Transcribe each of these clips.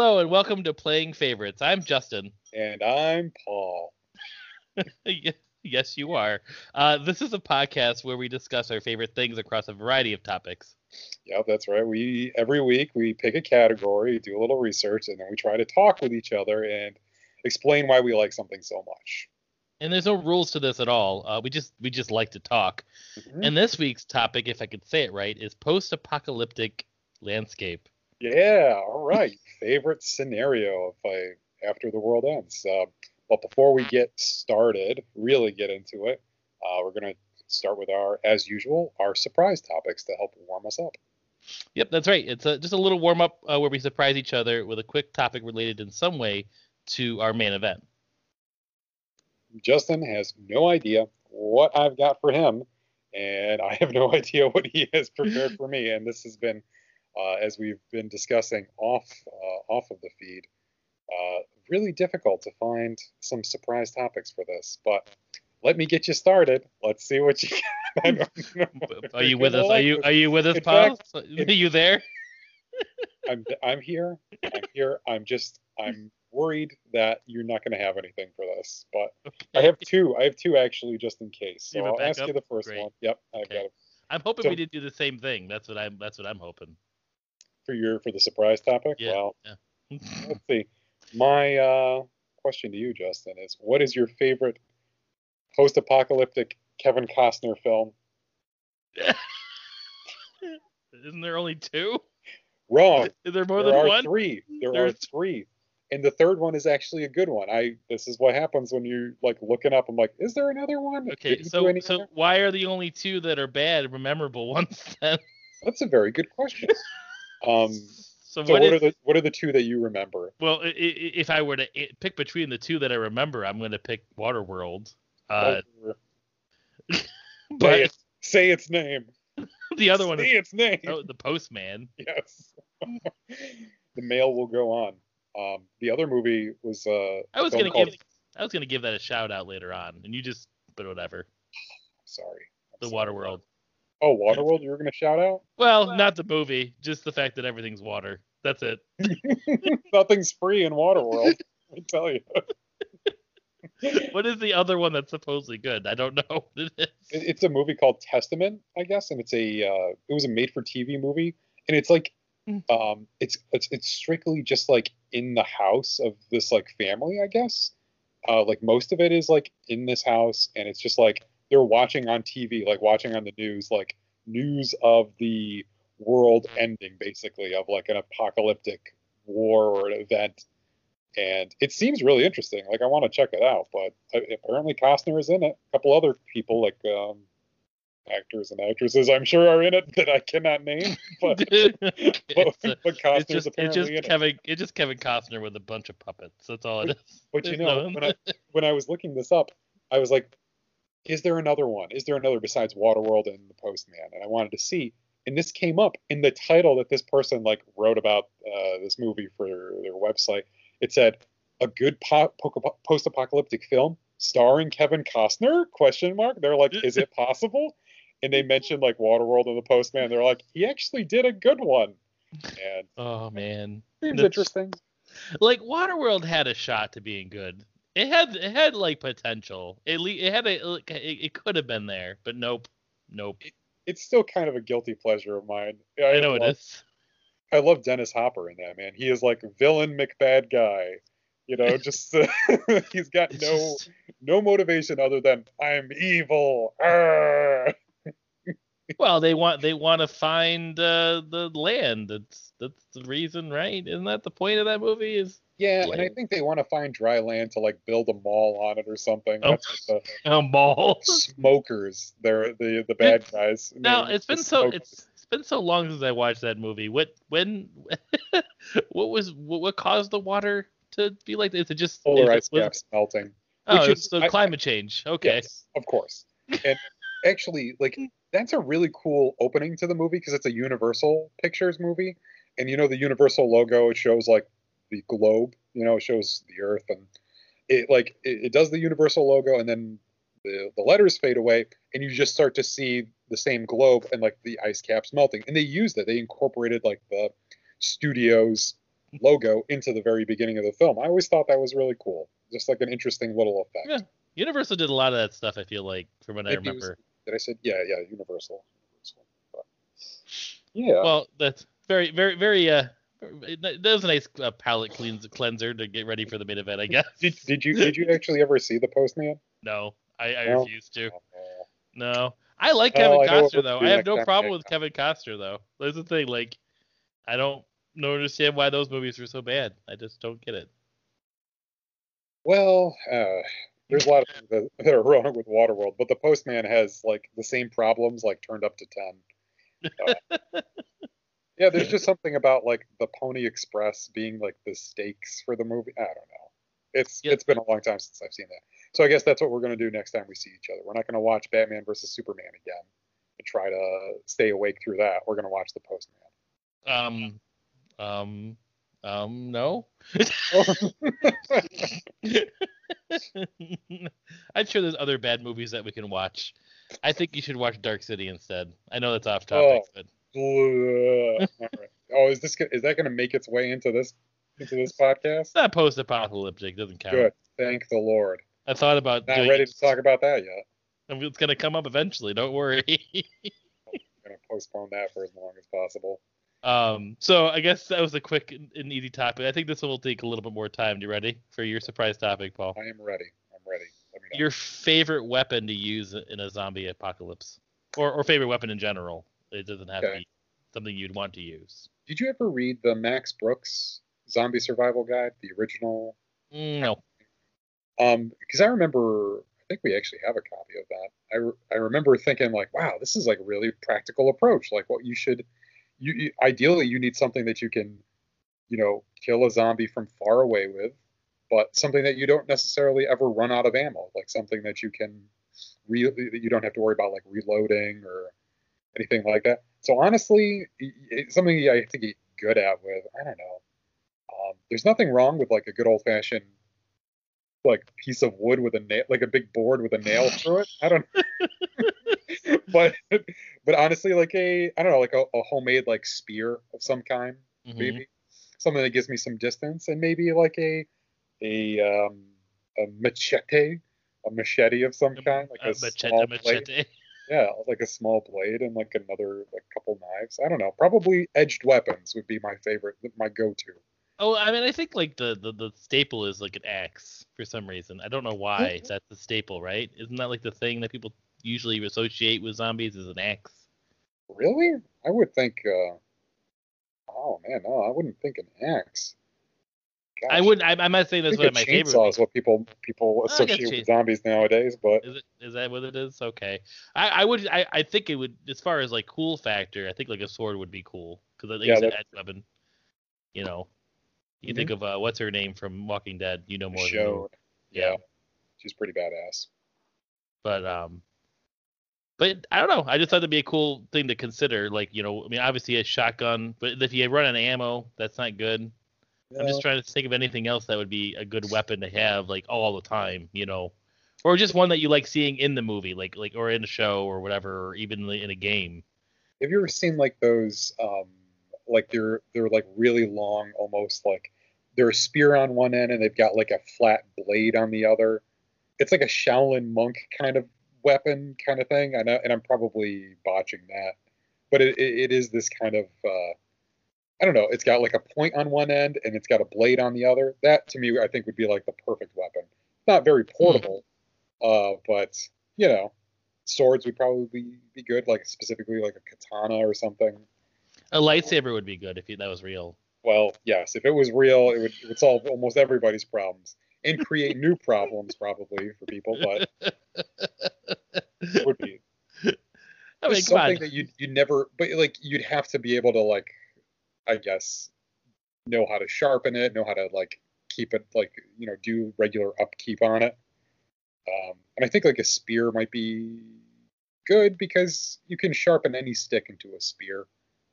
Hello and welcome to Playing Favorites. I'm Justin. And I'm Paul. yes, you are. Uh, this is a podcast where we discuss our favorite things across a variety of topics. Yeah, that's right. We every week we pick a category, do a little research, and then we try to talk with each other and explain why we like something so much. And there's no rules to this at all. Uh, we just we just like to talk. Mm-hmm. And this week's topic, if I could say it right, is post-apocalyptic landscape. Yeah, all right. Favorite scenario if I after the world ends. Uh, but before we get started, really get into it, uh, we're gonna start with our, as usual, our surprise topics to help warm us up. Yep, that's right. It's a, just a little warm up uh, where we surprise each other with a quick topic related in some way to our main event. Justin has no idea what I've got for him, and I have no idea what he has prepared for me. And this has been as we've been discussing off uh, off of the feed. Uh, really difficult to find some surprise topics for this, but let me get you started. Let's see what you. Can. are you with us? Are you are you with us, Paul? Are you there? I'm I'm here. I'm here. I'm just I'm worried that you're not going to have anything for this, but okay. I have two. I have two actually, just in case. So I'll ask you the first Great. one. Yep, I've okay. got it. I'm hoping so, we did do the same thing. That's what I'm. That's what I'm hoping for your for the surprise topic? Yeah. Well, yeah. let's see. My uh, question to you, Justin, is what is your favorite post-apocalyptic Kevin Costner film? Isn't there only two? Wrong. Is there more there than are one? Three. There There's... are three. And the third one is actually a good one. I this is what happens when you're like looking up. I'm like, is there another one? Okay, so so why are the only two that are bad memorable ones then? That's a very good question. Um, so, so what, what is, are the what are the two that you remember? Well, if I were to pick between the two that I remember, I'm going to pick Waterworld. Uh, but say, it, say its name. the other one say its name. Oh, the Postman. Yes. the mail will go on. Um, the other movie was uh. I was gonna called... give I was gonna give that a shout out later on, and you just but whatever. Sorry. I'm the. Waterworld. Oh, Waterworld, you were gonna shout out? Well, not the movie, just the fact that everything's water. That's it. Nothing's free in Waterworld. I tell you. what is the other one that's supposedly good? I don't know. It it's a movie called Testament, I guess, and it's a uh, it was a made-for-TV movie, and it's like hmm. um it's it's it's strictly just like in the house of this like family, I guess. Uh, like most of it is like in this house, and it's just like they're watching on TV, like watching on the news, like news of the world ending, basically, of like an apocalyptic war or an event. And it seems really interesting. Like I want to check it out, but apparently Costner is in it. A couple other people, like um, actors and actresses, I'm sure are in it that I cannot name. But, but, but Costner's it's just, apparently it's just Kevin. It. It's just Kevin Costner with a bunch of puppets. That's all it is. But you know, when I, when I was looking this up, I was like, is there another one? Is there another besides Waterworld and The Postman? And I wanted to see. And this came up in the title that this person like wrote about uh, this movie for their, their website. It said a good po- post-apocalyptic film starring Kevin Costner? Question mark. They're like, is it possible? And they mentioned like Waterworld and The Postman. They're like, he actually did a good one. And oh man, seems That's, interesting. Like Waterworld had a shot to being good. It had it had like potential. It it had a it, it could have been there, but nope, nope. It, it's still kind of a guilty pleasure of mine. I, I know love, it is. I love Dennis Hopper in that man. He is like villain McBad guy. You know, just uh, he's got it's no just... no motivation other than I'm evil. Arr! well, they want they want to find uh, the land. That's that's the reason, right? Isn't that the point of that movie? Is yeah, and I think they want to find dry land to like build a mall on it or something. Oh, the, a mall. Smokers, they're the the bad guys. Now it's been so it's it's been so long since I watched that movie. What when what was what, what caused the water to be like this? Is it just polar ice caps melting? Oh, it's the climate change. Okay. Yes, of course. And actually, like that's a really cool opening to the movie because it's a Universal Pictures movie, and you know the Universal logo it shows like the globe. You know, shows the Earth, and it like it, it does the Universal logo, and then the the letters fade away, and you just start to see the same globe and like the ice caps melting. And they used it. They incorporated like the studio's logo into the very beginning of the film. I always thought that was really cool, just like an interesting little effect. Yeah. Universal did a lot of that stuff. I feel like from what I Maybe was- remember. Did I say yeah, yeah, Universal. Universal. But, yeah. Well, that's very, very, very. Uh, that was a nice uh, palate cleans, cleanser to get ready for the main event, I guess. did, did you did you actually ever see the Postman? No, I, I No? refuse to. Oh, No, I like Oh, Kevin I Costner we'll though. I have no problem with Kevin Costner though. That's the thing. Like, I don't understand why those movies were so bad. I just don't get it. Well, uh, there's a lot of things that, that are wrong with Waterworld, but the Postman has like the same problems, like turned up to ten. Uh, yeah, there's just something about like the Pony Express being like the stakes for the movie. I don't know. It's Yeah. it's been a long time since I've seen that. So I guess that's what we're gonna do next time we see each other. We're not gonna watch Batman versus Superman again and try to stay awake through that. We're gonna watch the Postman. Um, um, um, no. I'm sure there's other bad movies that we can watch. I think you should watch Dark City instead. I know that's off topic, but All right. Oh, is this is that gonna make its way into this into this podcast? it's not post-apocalyptic. Doesn't count. Good. Thank the Lord. I thought about that. Not ready it. to talk about that yet. It's gonna come up eventually. Don't worry. I'm gonna postpone that for as long as possible. um. So I guess that was a quick and easy topic. I think this will take a little bit more time. You ready for your surprise topic, Paul? I am ready. I'm ready. Let me know. Your favorite weapon to use in a zombie apocalypse, or or favorite weapon in general. It doesn't have to be something you'd want to use. Did you ever read the Max Brooks Zombie Survival Guide, the original? Mm, No. Um, because I remember, I think we actually have a copy of that. I, re- I remember thinking like, wow, this is like a really practical approach. Like what you should, you, you ideally you need something that you can, you know, kill a zombie from far away with, but something that you don't necessarily ever run out of ammo. Like something that you can, re- that you don't have to worry about like reloading or anything like that. So honestly, it's something I have to get good at with. I don't know. Um, there's nothing wrong with like a good old fashioned like piece of wood with a nail, like a big board with a nail through it. I don't. Know. But but honestly, like a I don't know, like a, a homemade like spear of some kind, Mhm. maybe something that gives me some distance, and maybe like a a um a machete, a machete of some kind, like a, A machete, small a blade. machete. Yeah, like a small blade and like another like couple knives. I don't know. Probably edged weapons would be my favorite, my go-to. Oh, I mean, I think like the, the the staple is like an axe for some reason. I don't know why that's the staple, right? Isn't that like the thing that people usually associate with zombies is an axe? Really? I would think. uh Oh man, no, I wouldn't think an axe. I Gosh, would. I'm, I'm not saying I that's think one a of my favorite. chainsaw is what people people associate with zombies nowadays, but Is it? Is that what it is? Okay. I, I would. I, I think it would. As far as like cool factor, I think like a sword would be cool because I think Yeah, it's an edge weapon. You know, you Mhm. think of uh, what's her name from Walking Dead? You know more than me. Yeah. yeah, she's pretty badass. But um, but I don't know. I just thought that'd be a cool thing to consider. Like you know, I mean, obviously a shotgun, but if you run out of ammo, that's not good. I'm just trying to think of anything else that would be a good weapon to have like all the time, you know, or just one that you like seeing in the movie, like like or in a show or whatever, or even in a game. Have you ever seen like those um like they're they're like really long, almost like they're a spear on one end and they've got like a flat blade on the other. It's like a Shaolin monk kind of weapon kind of thing. I know, and I'm probably botching that, but it, it, it is this kind of uh, I don't know. It's got like a point on one end and it's got a blade on the other. That to me, I think would be like the perfect weapon. Not very portable, uh, but you know, swords would probably be, be good, like specifically like a katana or something. A lightsaber would be good if that was real. Well, yes, if it was real, it would, it would solve almost everybody's problems and create new problems probably for people, but it would be I mean, something on. that you you never, but like you'd have to be able to like, I guess, know how to sharpen it, know how to like keep it like you know do regular upkeep on it. Um, and I think like a spear might be good because you can sharpen any stick into a spear.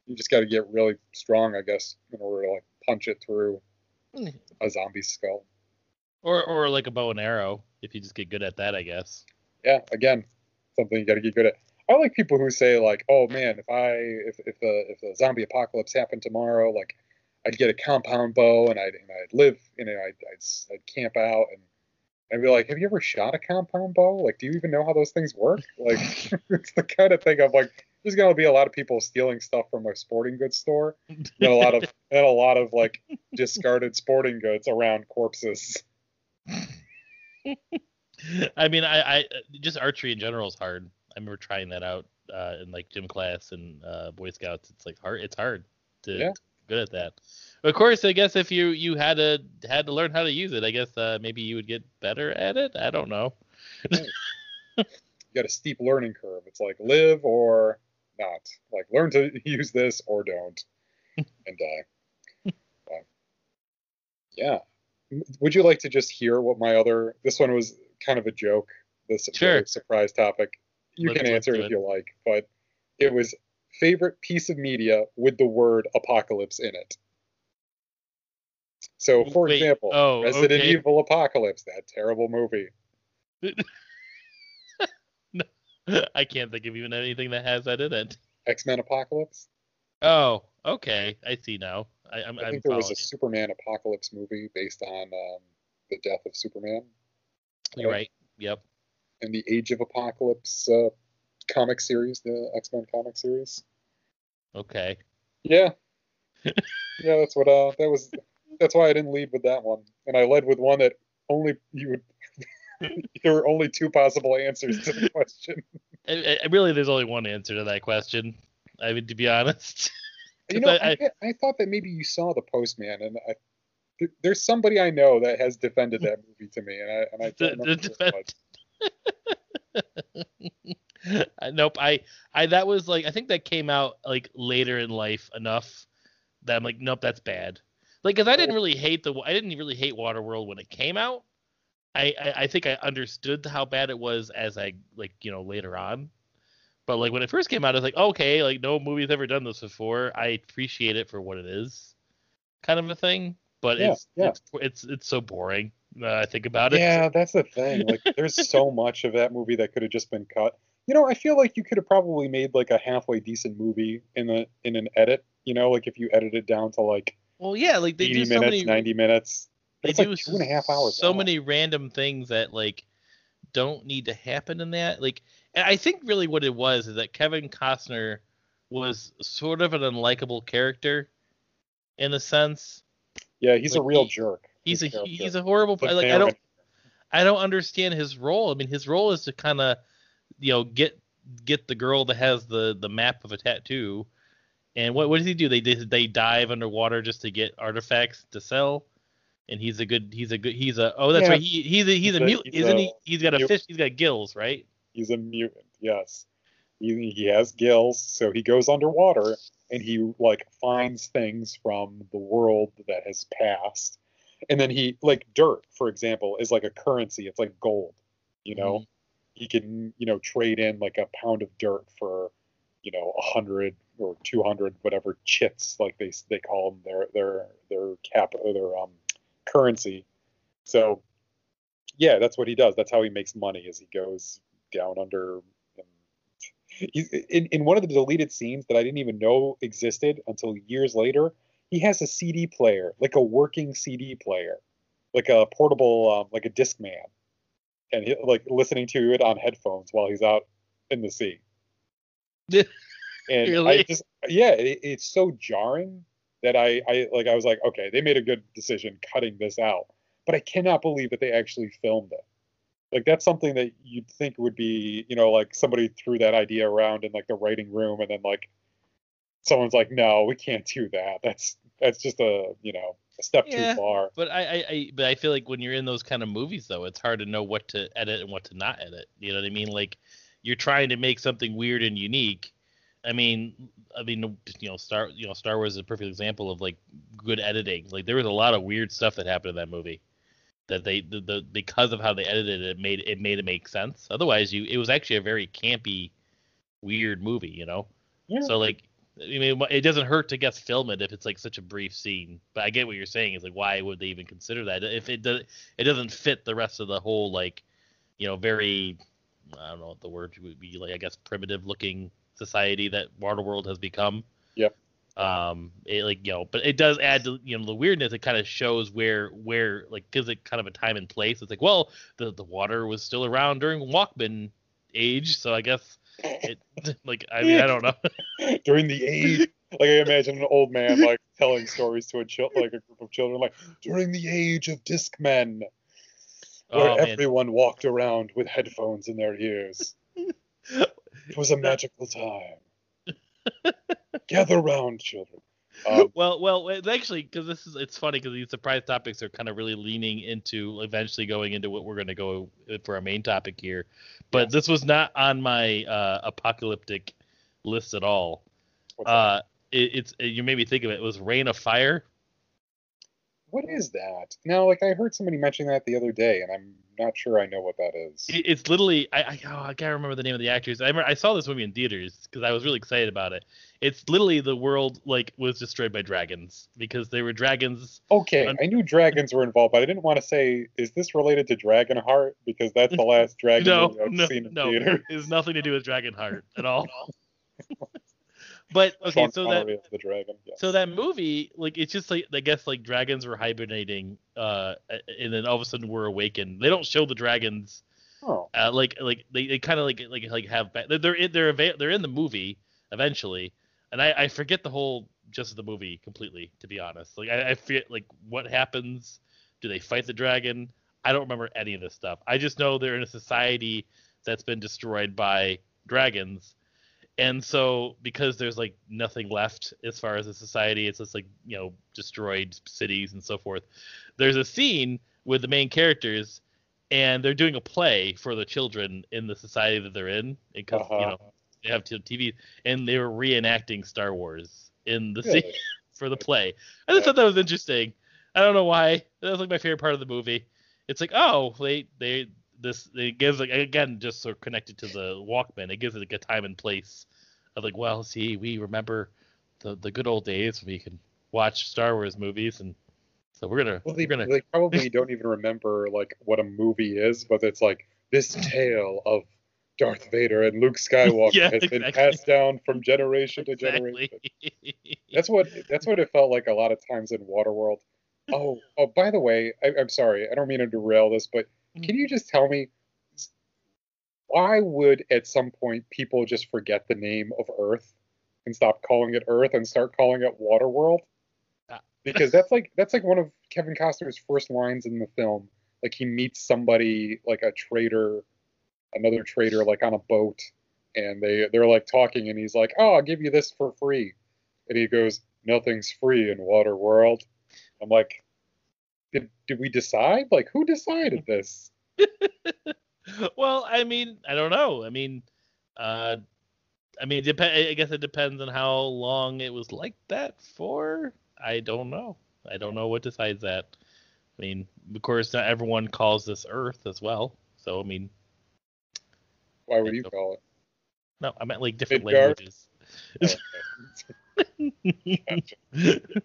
You just got to get really strong, I guess, in order to like punch it through a zombie skull. Or or like a bow and arrow if you just get good at that, I guess. Yeah, again, something you got to get good at. I like people who say like, "Oh man, if I if if the if the zombie apocalypse happened tomorrow, like I'd get a compound bow and I'd and I'd live, you know, I'd, I'd I'd camp out and I'd be like, have you ever shot a compound bow? Like, do you even know how those things work? Like, it's the kind of thing of like, there's gonna be a lot of people stealing stuff from a sporting goods store, and a lot of and a lot of like discarded sporting goods around corpses. I mean, I, I just archery in general is hard. I remember trying that out uh, in like gym class and uh, Boy Scouts. It's like hard. It's hard to Yeah. good at that. Of course, I guess if you you had to had to learn how to use it, I guess uh, maybe you would get better at it. I don't know. You got a steep learning curve. It's like live or not. Like learn to use this or don't, and die. But, yeah. Would you like to just hear what my other? This one was kind of a joke. This Sure. surprise topic. You Let's- can answer it if it. you like, but it was favorite piece of media with the word apocalypse in it. So, for Wait, example, oh, Resident okay. Evil Apocalypse, that terrible movie. I can't think of even anything that has that in it. X Men Apocalypse. Oh, okay. I see now. I, I'm, I I'm think there was a Superman Apocalypse movie based on um, the death of Superman. You're right. Yep. And the Age of Apocalypse uh, comic series, the X Men comic series. Okay. Yeah, yeah, that's what. Uh, that was. That's why I didn't lead with that one, and I led with one that only you would. there were only two possible answers to the question. I, I, really, there's only one answer to that question. I mean, to be honest. You know, I- I, I, thought that maybe you saw the Postman, and I, there's somebody I know that has defended that movie to me, and I and I The- the who it was. Uh, nope. I, I, that was like, I think that came out like later in life enough that I'm like, nope, that's bad. Like, cause I didn't really hate the, I didn't really hate Waterworld when it came out. I, I, I think I understood how bad it was as I, like, you know, later on. But like when it first came out, I was like, okay, like no movie's ever done this before. I appreciate it for what it is, kind of a thing. But Yeah, it's, yeah. it's it's it's so boring. Uh, I think about it. Yeah, that's the thing. Like, there's so much of that movie that could have just been cut. You know, I feel like you could have probably made like a halfway decent movie in a in an edit. You know, like if you edit it down to like Well, yeah, like they 80 do so minutes, many 90 minutes. they It's do like two and a half hours. so long. many random things that like don't need to happen in that like i think really what it was is that kevin costner was sort of an unlikable character in a sense Yeah, he's a real he- jerk. He's a his he's a horrible The like i don't i don't understand his role. I mean his role is to kind of you know get get the girl that has the the map of a tattoo. And what what does he do? They they dive underwater just to get artifacts to sell. And he's a good he's a good he's a oh that's Yeah. right. He, he's a he's, He's a a- mute he's isn't a he? He's got a fish he's got gills right? He's a mutant. Yes, he he has gills, so he goes underwater and he like finds things from the world that has passed, and then he like dirt, for example, is like a currency. It's like gold. You know, he can you know trade in like a pound of dirt for you know a hundred or two hundred whatever chits like they they call them their their their cap or their um currency. So yeah, that's what he does. That's how he makes money. Is he goes down under. He's in, in one of the deleted scenes that I didn't even know existed until years later. He has a CD player, like a working CD player, like a portable, um, like a Discman, and he, like listening to it on headphones while he's out in the sea. and I Really? just, yeah, it, it's so jarring that I, I like, I was like, okay, they made a good decision cutting this out, but I cannot believe that they actually filmed it like that's something that you'd think would be you know like somebody threw that idea around in like the writing room and then like someone's like no we can't do that. That's that's just a you know a step Yeah. too far. But I, I i but i feel like when you're in those kind of movies though it's hard to know what to edit and what to not edit. You know what i mean? Like you're trying to make something weird and unique. I mean i mean you know star you know star wars is a perfect example of like good editing. Like there was a lot of weird stuff that happened in that movie that they the, the because of how they edited it, it made it made it make sense. Otherwise you it was actually a very campy weird movie you know? Yeah. so like, I mean, it doesn't hurt to guess film it if it's like such a brief scene. But I get what you're saying. Is like, why would they even consider that if it does? It doesn't fit the rest of the whole like, you know, very, I don't know what the word would be like. I guess primitive looking society that Waterworld has become. Yep. Um, it, like you know, but it does add to you know the weirdness. It kind of shows where where like gives it kind of a time and place. It's like well, the the water was still around during Walkman age, so I guess it like I mean I don't know. during the age like I imagine an old man like telling stories to a child like a group of children like during the age of Discmen where Oh, everyone walked around with headphones in their ears. It was a magical time. Gather round, children. Um, well, well, it's actually because this is it's funny because these surprise topics are kind of really leaning into eventually going into what we're going to go for our main topic here. But this was not on my uh, apocalyptic list at all. Uh, it, it's you made me think of it. It was Reign of Fire. What is that? Now, like I heard somebody mention that the other day, and I'm not sure I know what that is. It's literally I I, oh, I can't remember the name of the actors. I remember, I saw this movie in theaters because I was really excited about it. It's literally the world like was destroyed by dragons because there were dragons. Okay, Un- I knew dragons were involved, but I didn't want to say, is this related to Dragonheart? Because that's the last dragon No, movie I've no, seen in no. theater. It has nothing to do with Dragonheart at all. but okay, Sean so Connery that dragon. Yes. so that movie like it's just like I guess like dragons were hibernating, uh, and then all of a sudden we're awakened. They don't show the dragons oh, uh, like like they, they kind of like like like have they're they're in, they're they're in the movie eventually, and I, I forget the whole just the movie completely to be honest. Like I, I forget like what happens. Do they fight the dragon? I don't remember any of this stuff. I just know they're in a society that's been destroyed by dragons. And so because there's like nothing left as far as a society, it's just like, you know, destroyed cities and so forth. There's a scene with the main characters and they're doing a play for the children in the society that they're in because you Uh-huh. know they have TV and they were reenacting Star Wars in the really? scene for the play. I just thought that was interesting. I don't know why. That was like my favorite part of the movie. It's like, oh, they they this it gives like again just sort of connected to the Walkman. It gives it like a time and place like, well, see, we remember the the good old days when we can watch Star Wars movies, and so we're gonna Well, they, we're gonna they probably don't even remember like what a movie is, but it's like this tale of Darth Vader and Luke Skywalker Yeah, has been passed down from generation to generation. That's what that's what it felt like a lot of times in Waterworld. Oh, oh, by the way, I, I'm sorry, I don't mean to derail this, but mm. can you just tell me why would at some point people just forget the name of Earth and stop calling it Earth and start calling it Waterworld? Ah. Because that's like that's like one of Kevin Costner's first lines in the film. Like he meets somebody like a trader, another trader like on a boat, and they they're like talking, and he's like, "Oh, I'll give you this for free," and he goes, "Nothing's free in Waterworld." I'm like, did did we decide? Like, who decided this? well, I mean, I don't know. I mean, uh, I mean, dep- I guess it depends on how long it was like that for. I don't know. I don't know what decides that. I mean, of course, not everyone calls this Earth as well. So, I mean, Why would you call it? no, I meant like different Midgard? languages. Oh,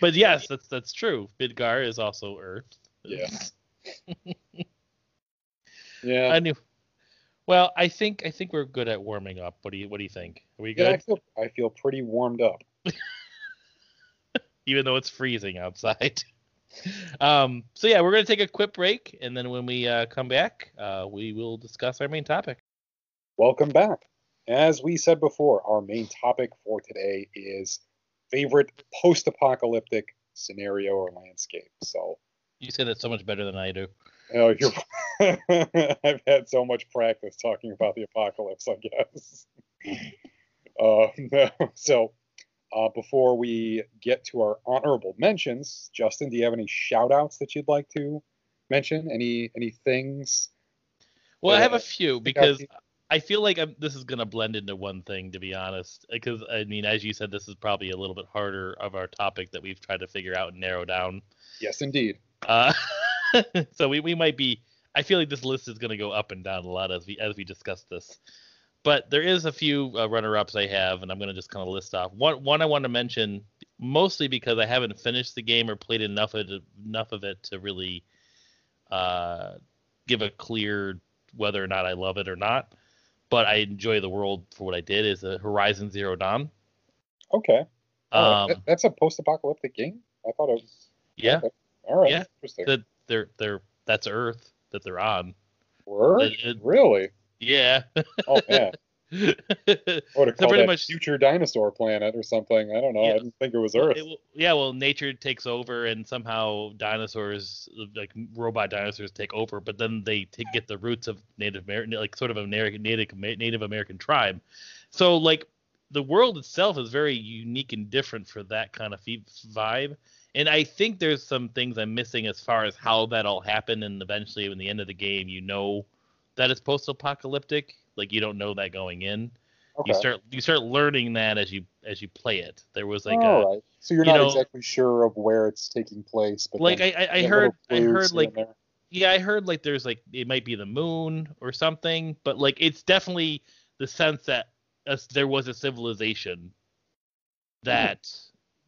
but yes, that's that's true. Midgar is also Earth. Yeah. yeah. I knew. Well, I think I think we're good at warming up. What do you What do you think? Are we Yeah, I good? feel I feel pretty warmed up. Even though it's freezing outside. um. So yeah, we're gonna take a quick break, and then when we uh, come back, uh, we will discuss our main topic. Welcome back. As we said before, our main topic for today is favorite post-apocalyptic scenario or landscape. So, You say that so much better than I do. Know, you're, I've had so much practice talking about the apocalypse, I guess. uh, so, uh, before we get to our honorable mentions, Justin, do you have any shout-outs that you'd like to mention? Any any things? Well, I have Uh, a few because I feel like I'm, this is gonna blend into one thing, to be honest. Because I mean, as you said, this is probably a little bit harder of our topic that we've tried to figure out and narrow down. Yes, indeed. Uh, so we, we might be. I feel like this list is going to go up and down a lot as we as we discuss this. But there is a few uh, runner-ups I have, and I'm going to just kind of list off. One one I want to mention mostly because I haven't finished the game or played enough of it enough of it to really uh, give a clear whether or not I love it or not. But I enjoy the world for what I did. Is uh, Horizon Zero Dawn. Okay. Right. Um, That- That's a post-apocalyptic game. I thought it was. yeah, okay. All right. Yeah. Interesting. that they're they're that's Earth that they're on. Word? it- really? Yeah. Oh would have So pretty much- future dinosaur planet or something. I don't know. Yeah. I didn't think it was Earth. It yeah, well, nature takes over, and somehow dinosaurs, like robot dinosaurs, take over. But then they take, get the roots of Native American, like sort of American Native Native American tribe. So like the world itself is very unique and different for that kind of vibe. And I think there's some things I'm missing as far as how that all happened, and eventually, in the end of the game, you know that it's post-apocalyptic. Like you don't know that going in. okay. You start you start learning that as you as you play it. There was like All a oh, right. So you're you not know- exactly sure of where it's taking place, but like I, I, I heard I heard like yeah I heard like there's like it might be the moon or something, but like it's definitely the sense that there was a civilization that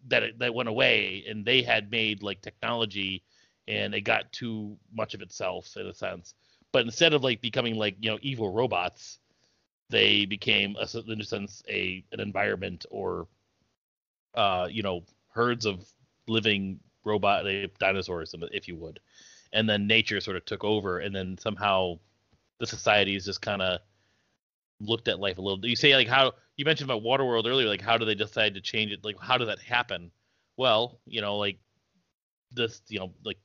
that it, that went away and they had made like technology and it got too much of itself in a sense. But instead of like becoming like you know evil robots, they became a, in a sense a an environment or uh you know herds of living robot uh, dinosaurs if you would and then nature sort of took over and then somehow the societies just kind of looked at life a little you say like how you mentioned about waterworld earlier like how do they decide to change it? Like how did that happen? Well you know like this you know like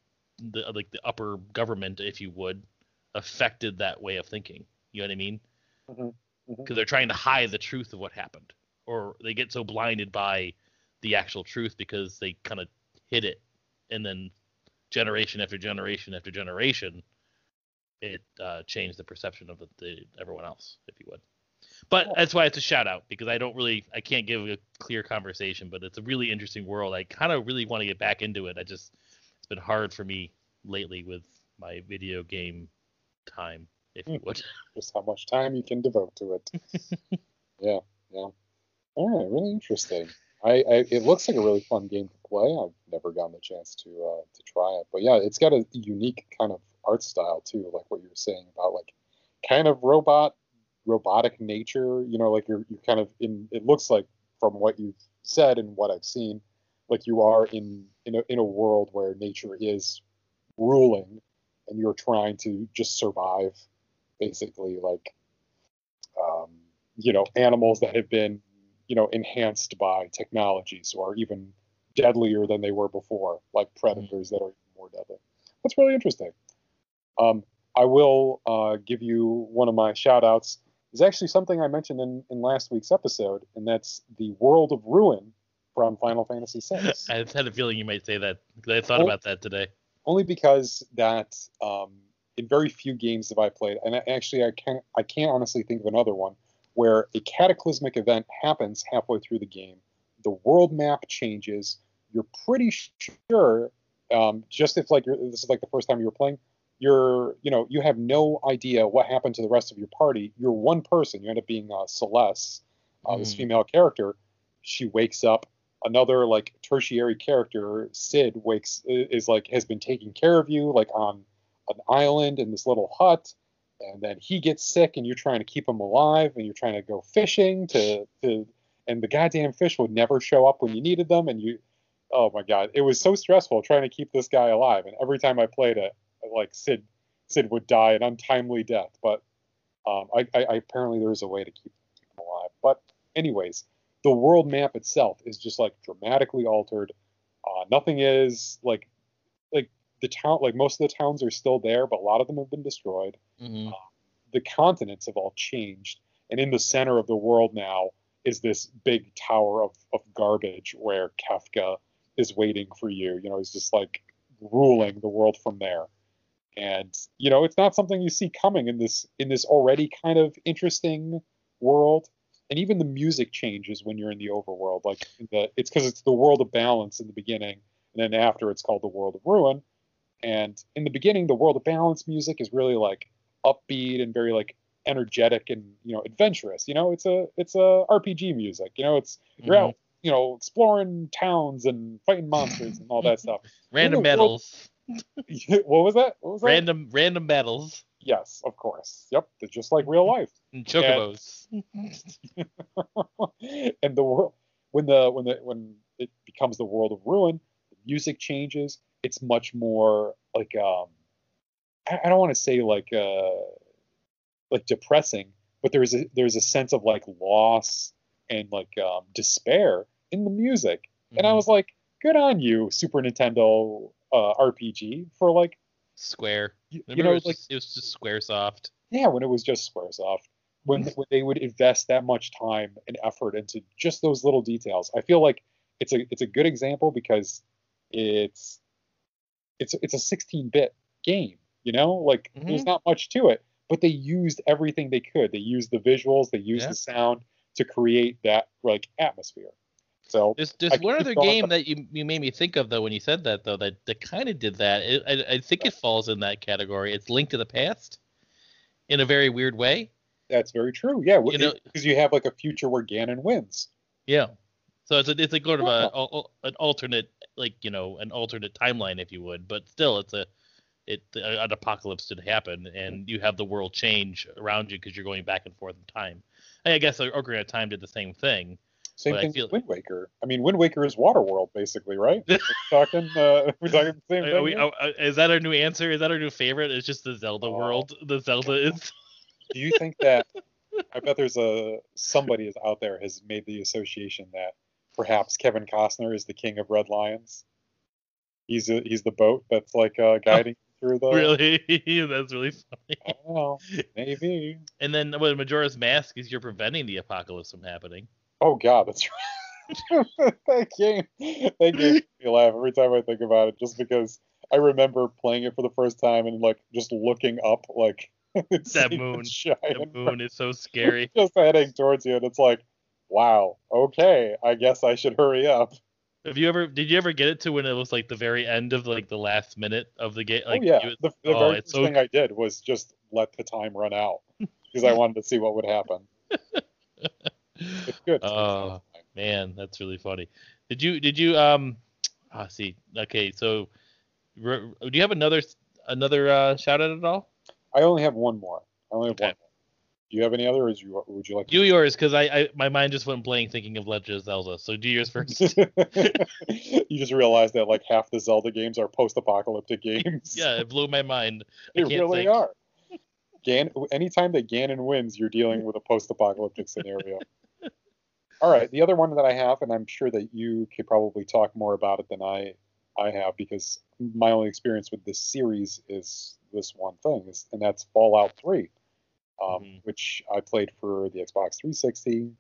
the like the upper government if you would affected that way of thinking. You know what i mean? Mhm, mhm. because they're trying to hide the truth of what happened. Or they get so blinded by the actual truth because they kind of hid it. And then generation after generation after generation it uh, changed the perception of the, the everyone else if you would but that's why it's a shout out because i don't really i can't give a clear conversation but it's a really interesting world i kind of really want to get back into it i just it's been hard for me lately with my video game time if you Hmm. would Just how much time you can devote to it. yeah, yeah. All right, really interesting. I, I it looks like a really fun game to play. I've never gotten the chance to uh, to try it, but yeah, it's got a unique kind of art style too, like what you were saying about like kind of robot robotic nature. You know, like you're you're kind of in. It looks like from what you've said and what I've seen, like you are in in a in a world where nature is ruling, and you're trying to just survive, basically like um, you know animals that have been you know enhanced by technologies or even deadlier than they were before, like predators that are even more deadly. That's really interesting. Um, I will uh, give you one of my shout outs. Is actually something I mentioned in, in last week's episode, and that's the World of Ruin from Final Fantasy VI. I had a feeling you might say that because I thought Oh. about that today. only because that um, in very few games have I played, and I, actually I can't I can't honestly think of another one where a cataclysmic event happens halfway through the game, the world map changes. You're pretty sure, um, just if like you're, this is like the first time you were playing, you're you know you have no idea what happened to the rest of your party. You're one person. You end up being uh, Celes, uh, this Mm. female character. She wakes up another like tertiary character, Cid, wakes is like has been taking care of you like on an island in this little hut, and then he gets sick, and you're trying to keep him alive, and you're trying to go fishing to to, and the goddamn fish would never show up when you needed them, and you, oh my god, it was so stressful trying to keep this guy alive, and every time I played it, like Cid, Cid would die an untimely death, but um, I, I, I apparently there is a way to keep keep him alive, but anyways the world map itself is just like dramatically altered. Uh, nothing is like like the town like most of the towns are still there, but a lot of them have been destroyed. hmm The continents have all changed, and in the center of the world now is this big tower of, of garbage where Kefka is waiting for you. You know, he's just like ruling the world from there. And you know, it's not something you see coming in this in this already kind of interesting world and even the music changes when you're in the overworld. Like the, it's because it's the world of balance in the beginning, and then after it's called the world of ruin. And in the beginning, the world of balance music is really like upbeat and very like energetic and you know adventurous. You know, it's a it's a RPG music. You know, it's you're mm-hmm. out you know exploring towns and fighting monsters and all that stuff. Random battles. what was that? What was that? Random random battles. Yes, of course. Yep, they're just like real life. And chocobos. and the world when the when the when it becomes the world of ruin, the music changes. It's much more like um, I, I don't want to say like uh, like depressing, but there's a there's a sense of like loss and like um, despair in the music, mm-hmm. and I mm-hmm. was like, good on you, Super Nintendo uh, RPG, for like Square. You, you know, it was, like just, it was just SquareSoft. Yeah, when it was just SquareSoft, when when they would invest that much time and effort into just those little details, I feel like it's a it's a good example because it's it's it's a 16-bit game. You know, like mm-hmm. there's not much to it, but they used everything they could. They used the visuals, they used yeah. the sound to create that like atmosphere. So there's, there's one other game that you, you made me think of though when you said that though that, that kind of did that. It, I, I think it falls in that category. It's Link to the Past, in a very weird way. That's very true. Yeah, because you have like a future where Ganon wins. Yeah. So it's a it's a kind of a, a, an alternate like you know an alternate timeline if you would, but still it's a it an apocalypse did happen and you have the world change around you because you're going back and forth in time. I guess uh, Ocarina of Time did the same thing. Same thing feel... with Wind Waker. I mean, Wind Waker is Waterworld, basically, right? we're talking, uh, we're talking the same thing. We, uh, is that our new answer? Is that our new favorite? It's just the Zelda world. The Zelda is. Do you think that? I bet there's a somebody is out there has made the association that perhaps Kevin Costner is the king of Red Lions. He's a, he's the boat that's like uh, guiding through the. Really, that's really funny. I don't know, maybe. And then with Majora's Mask is you're preventing the apocalypse from happening. Oh God, that's right. that game, that game makes me laugh every time I think about it, just because I remember playing it for the first time and like just looking up, like that moon. The moon is so scary. just heading towards you, and it's like, wow, okay, I guess I should hurry up. Have you ever? Did you ever get it to when it was like the very end of like the last minute of the game? Like, oh yeah, the, the oh, very first so... thing I did was just let the time run out because I wanted to see what would happen. It's good. Oh man, that's really funny. Did you did you um? Ah, see. Okay, so do you have another another uh, shout out at all? I only have one more. I only have okay. one. More. Do you have any other, or you, would you like? Do yours, because I, I my mind just went blank thinking of Legend of Zelda. So do yours first. you just realized that like half the Zelda games are post-apocalyptic games. yeah, it blew my mind. They really think. are. Gan- anytime that Ganon wins, you're dealing with a post-apocalyptic scenario. All right, the other one that I have, and I'm sure that you could probably talk more about it than I I have because my only experience with this series is this one thing, is, and that's Fallout 3, um, mm-hmm. which I played for the Xbox 360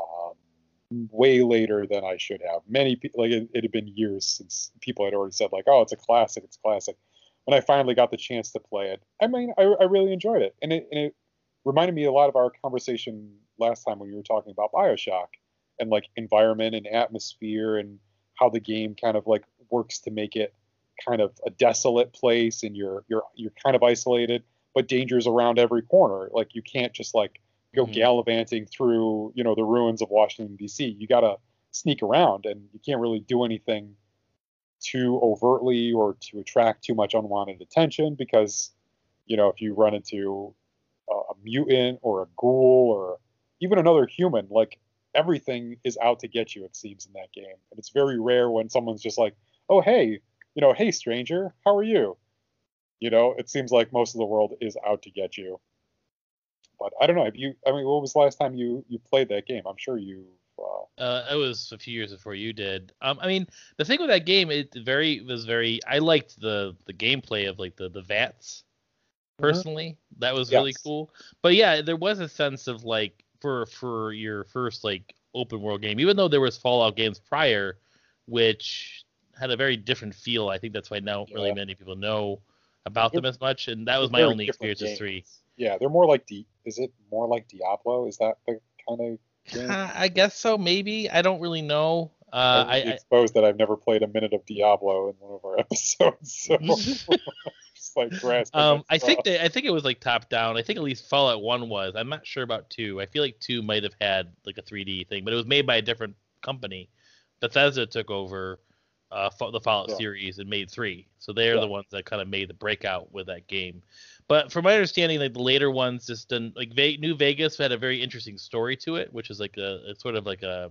um, way later than I should have. Many people, like it, it, had been years since people had already said like, oh, it's a classic, it's a classic. When I finally got the chance to play it, I mean, I, I really enjoyed it, and it, and it reminded me a lot of our conversation last time when you were talking about Bioshock and like environment and atmosphere and how the game kind of like works to make it kind of a desolate place and you're you're you're kind of isolated but dangers around every corner like you can't just like go mm-hmm. gallivanting through you know the ruins of Washington D.C. you got to sneak around and you can't really do anything too overtly or to attract too much unwanted attention because you know if you run into a, a mutant or a ghoul or even another human like everything is out to get you, it seems, in that game. And it's very rare when someone's just like, oh, hey, you know, hey, stranger, how are you? You know, it seems like most of the world is out to get you. But I don't know. Have you? I mean, what was the last time you you played that game? I'm sure you. Uh, uh, it was a few years before you did. Um, I mean, the thing with that game, it very was very. I liked the the gameplay of like the the VATS. Mm-hmm. Personally, mm-hmm. that was yes. really cool. But yeah, there was a sense of like for for your first like open world game, even though there was Fallout games prior, which had a very different feel. I think that's why not yeah. really many people know about them as much, and that was my only experience with three. Yeah, they're more like Di- Is it more like Diablo? Is that the kind of game? I guess so. Maybe I don't really know. Uh, I, I exposed that I've never played a minute of Diablo in one of our episodes. So like. Um, I think I think it was like top down. I think at least Fallout One was. I'm not sure about two. I feel like two might have had like a 3D thing, but it was made by a different company. Bethesda took over uh, the Fallout yeah. series and made three, so they're yeah. the ones that kind of made the breakout with that game. But from my understanding, like the later ones, just done like Ve- New Vegas had a very interesting story to it, which is like a it's sort of like a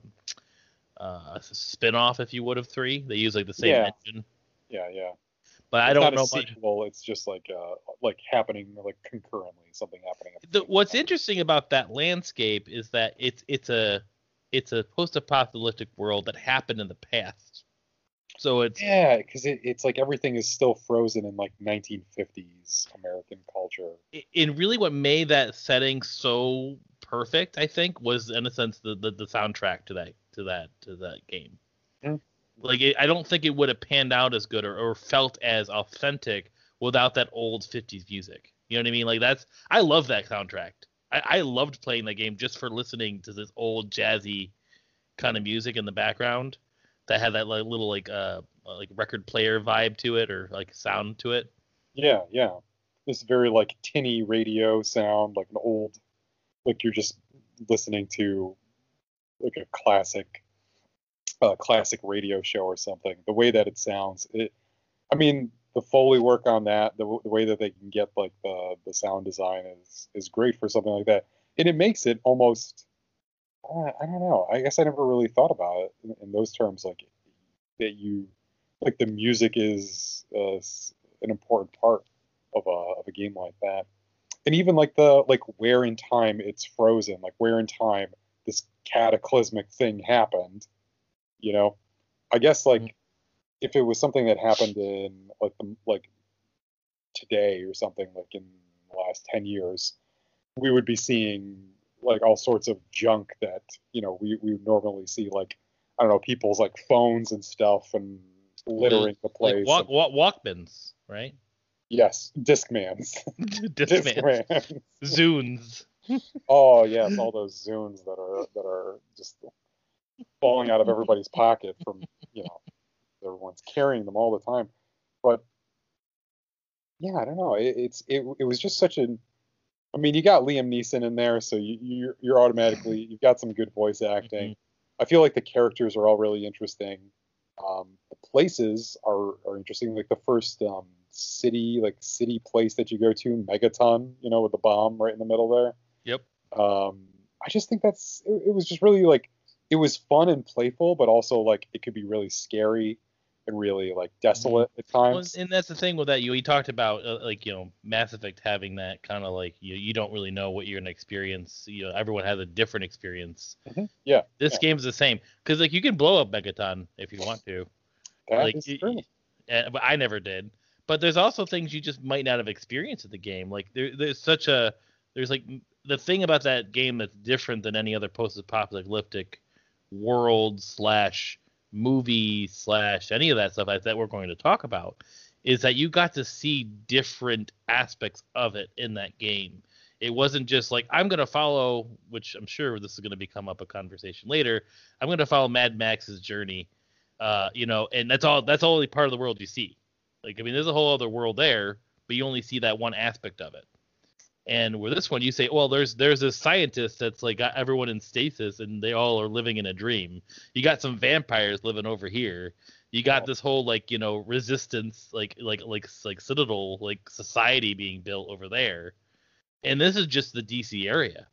uh, spin-off, if you would, of three. They use like the same Yeah. engine, Yeah, yeah. But I It's don't know a much. sequel, It's just like uh like happening like concurrently, something happening. The what's time. interesting about that landscape is that it's it's a it's a post-apocalyptic world that happened in the past. So it's Yeah, because it, it's like everything is still frozen in like 1950s American culture. and really what made that setting so perfect, I think, was in a sense the the, the soundtrack to that to that to that game. Mm. Like it, I don't think it would have panned out as good or, or felt as authentic without that old 50s music. You know what I mean? Like that's I love that soundtrack. I, I loved playing that game just for listening to this old jazzy kind of music in the background that had that like little like uh like record player vibe to it or like sound to it. Yeah, yeah. This very like tinny radio sound, like an old, like you're just listening to like a classic, uh, classic radio show or something. The way that it sounds, it. I mean, the foley work on that, the, the way that they can get like the the sound design is is great for something like that, and it makes it almost. Uh, I don't know. I guess I never really thought about it in, in those terms, like that you, like the music is uh, an important part of a of a game like that. And even like the like where in time it's frozen, like where in time this cataclysmic thing happened. You know, I guess like Mhm. if it was something that happened in like the like today or something like in the last 10 years, we would be seeing like all sorts of junk that, you know, we, we would normally see like I don't know, people's like phones and stuff and littering the place. Like walk, walk walkmans, right? yes, Discmans. Discman. Discmans. Zunes. Oh yes, all those Zunes that are that are just falling out of everybody's pocket from you know everyone's carrying them all the time. But yeah, I don't know. It, it's it it was just such an. I mean, you got Liam Neeson in there, so you, you're you're automatically you've got some good voice acting. I feel like the characters are all really interesting. Um, the places are are interesting. Like the first um, city, like city place that you go to, Megaton, you know, with the bomb right in the middle there Yep. um, I just think that's it, it was just really like it was fun and playful, but also like it could be really scary and really like desolate at Well, times. and that's the thing with that. You we talked about uh, like you know Mass Effect having that kind of like you you don't really know what you're gonna experience. You know everyone has a different experience. Mhm. Yeah, This yeah. game's the same because like you can blow up Megaton if you want to. That like is true. Uh, but I never did. But there's also things you just might not have experienced in the game. Like there, there's such a there's like the thing about that game that's different than any other post-apocalyptic world slash movie slash any of that stuff that we're going to talk about is that you got to see different aspects of it in that game. It wasn't just like I'm going to follow, which I'm sure this is going to become up a conversation later. I'm going to follow Mad Max's journey, uh, you know, and that's all. That's only part of the world you see. Like I mean, there's a whole other world there, but you only see that one aspect of it. And with this one, you say, well, there's there's a scientist that's like got everyone in stasis, and they all are living in a dream. You got some vampires living over here. You got this whole like you know resistance, like like like like citadel like society being built over there. And this is just the DC area.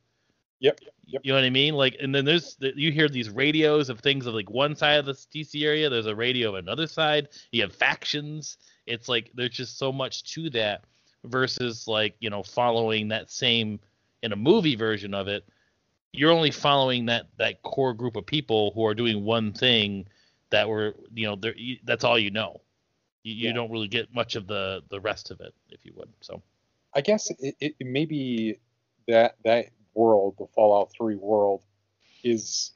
Yep, yep. You know what I mean? Like, and then there's the, you hear these radios of things of like one side of the DC area. There's a radio of another side. You have factions. It's like there's just so much to that versus like you know following that same in a movie version of it. You're only following that that core group of people who are doing one thing that were you know you, that's all you know. You, you Yeah. don't really get much of the the rest of it, if you would. So I guess it, it, it may be that that world, the Fallout 3 world, is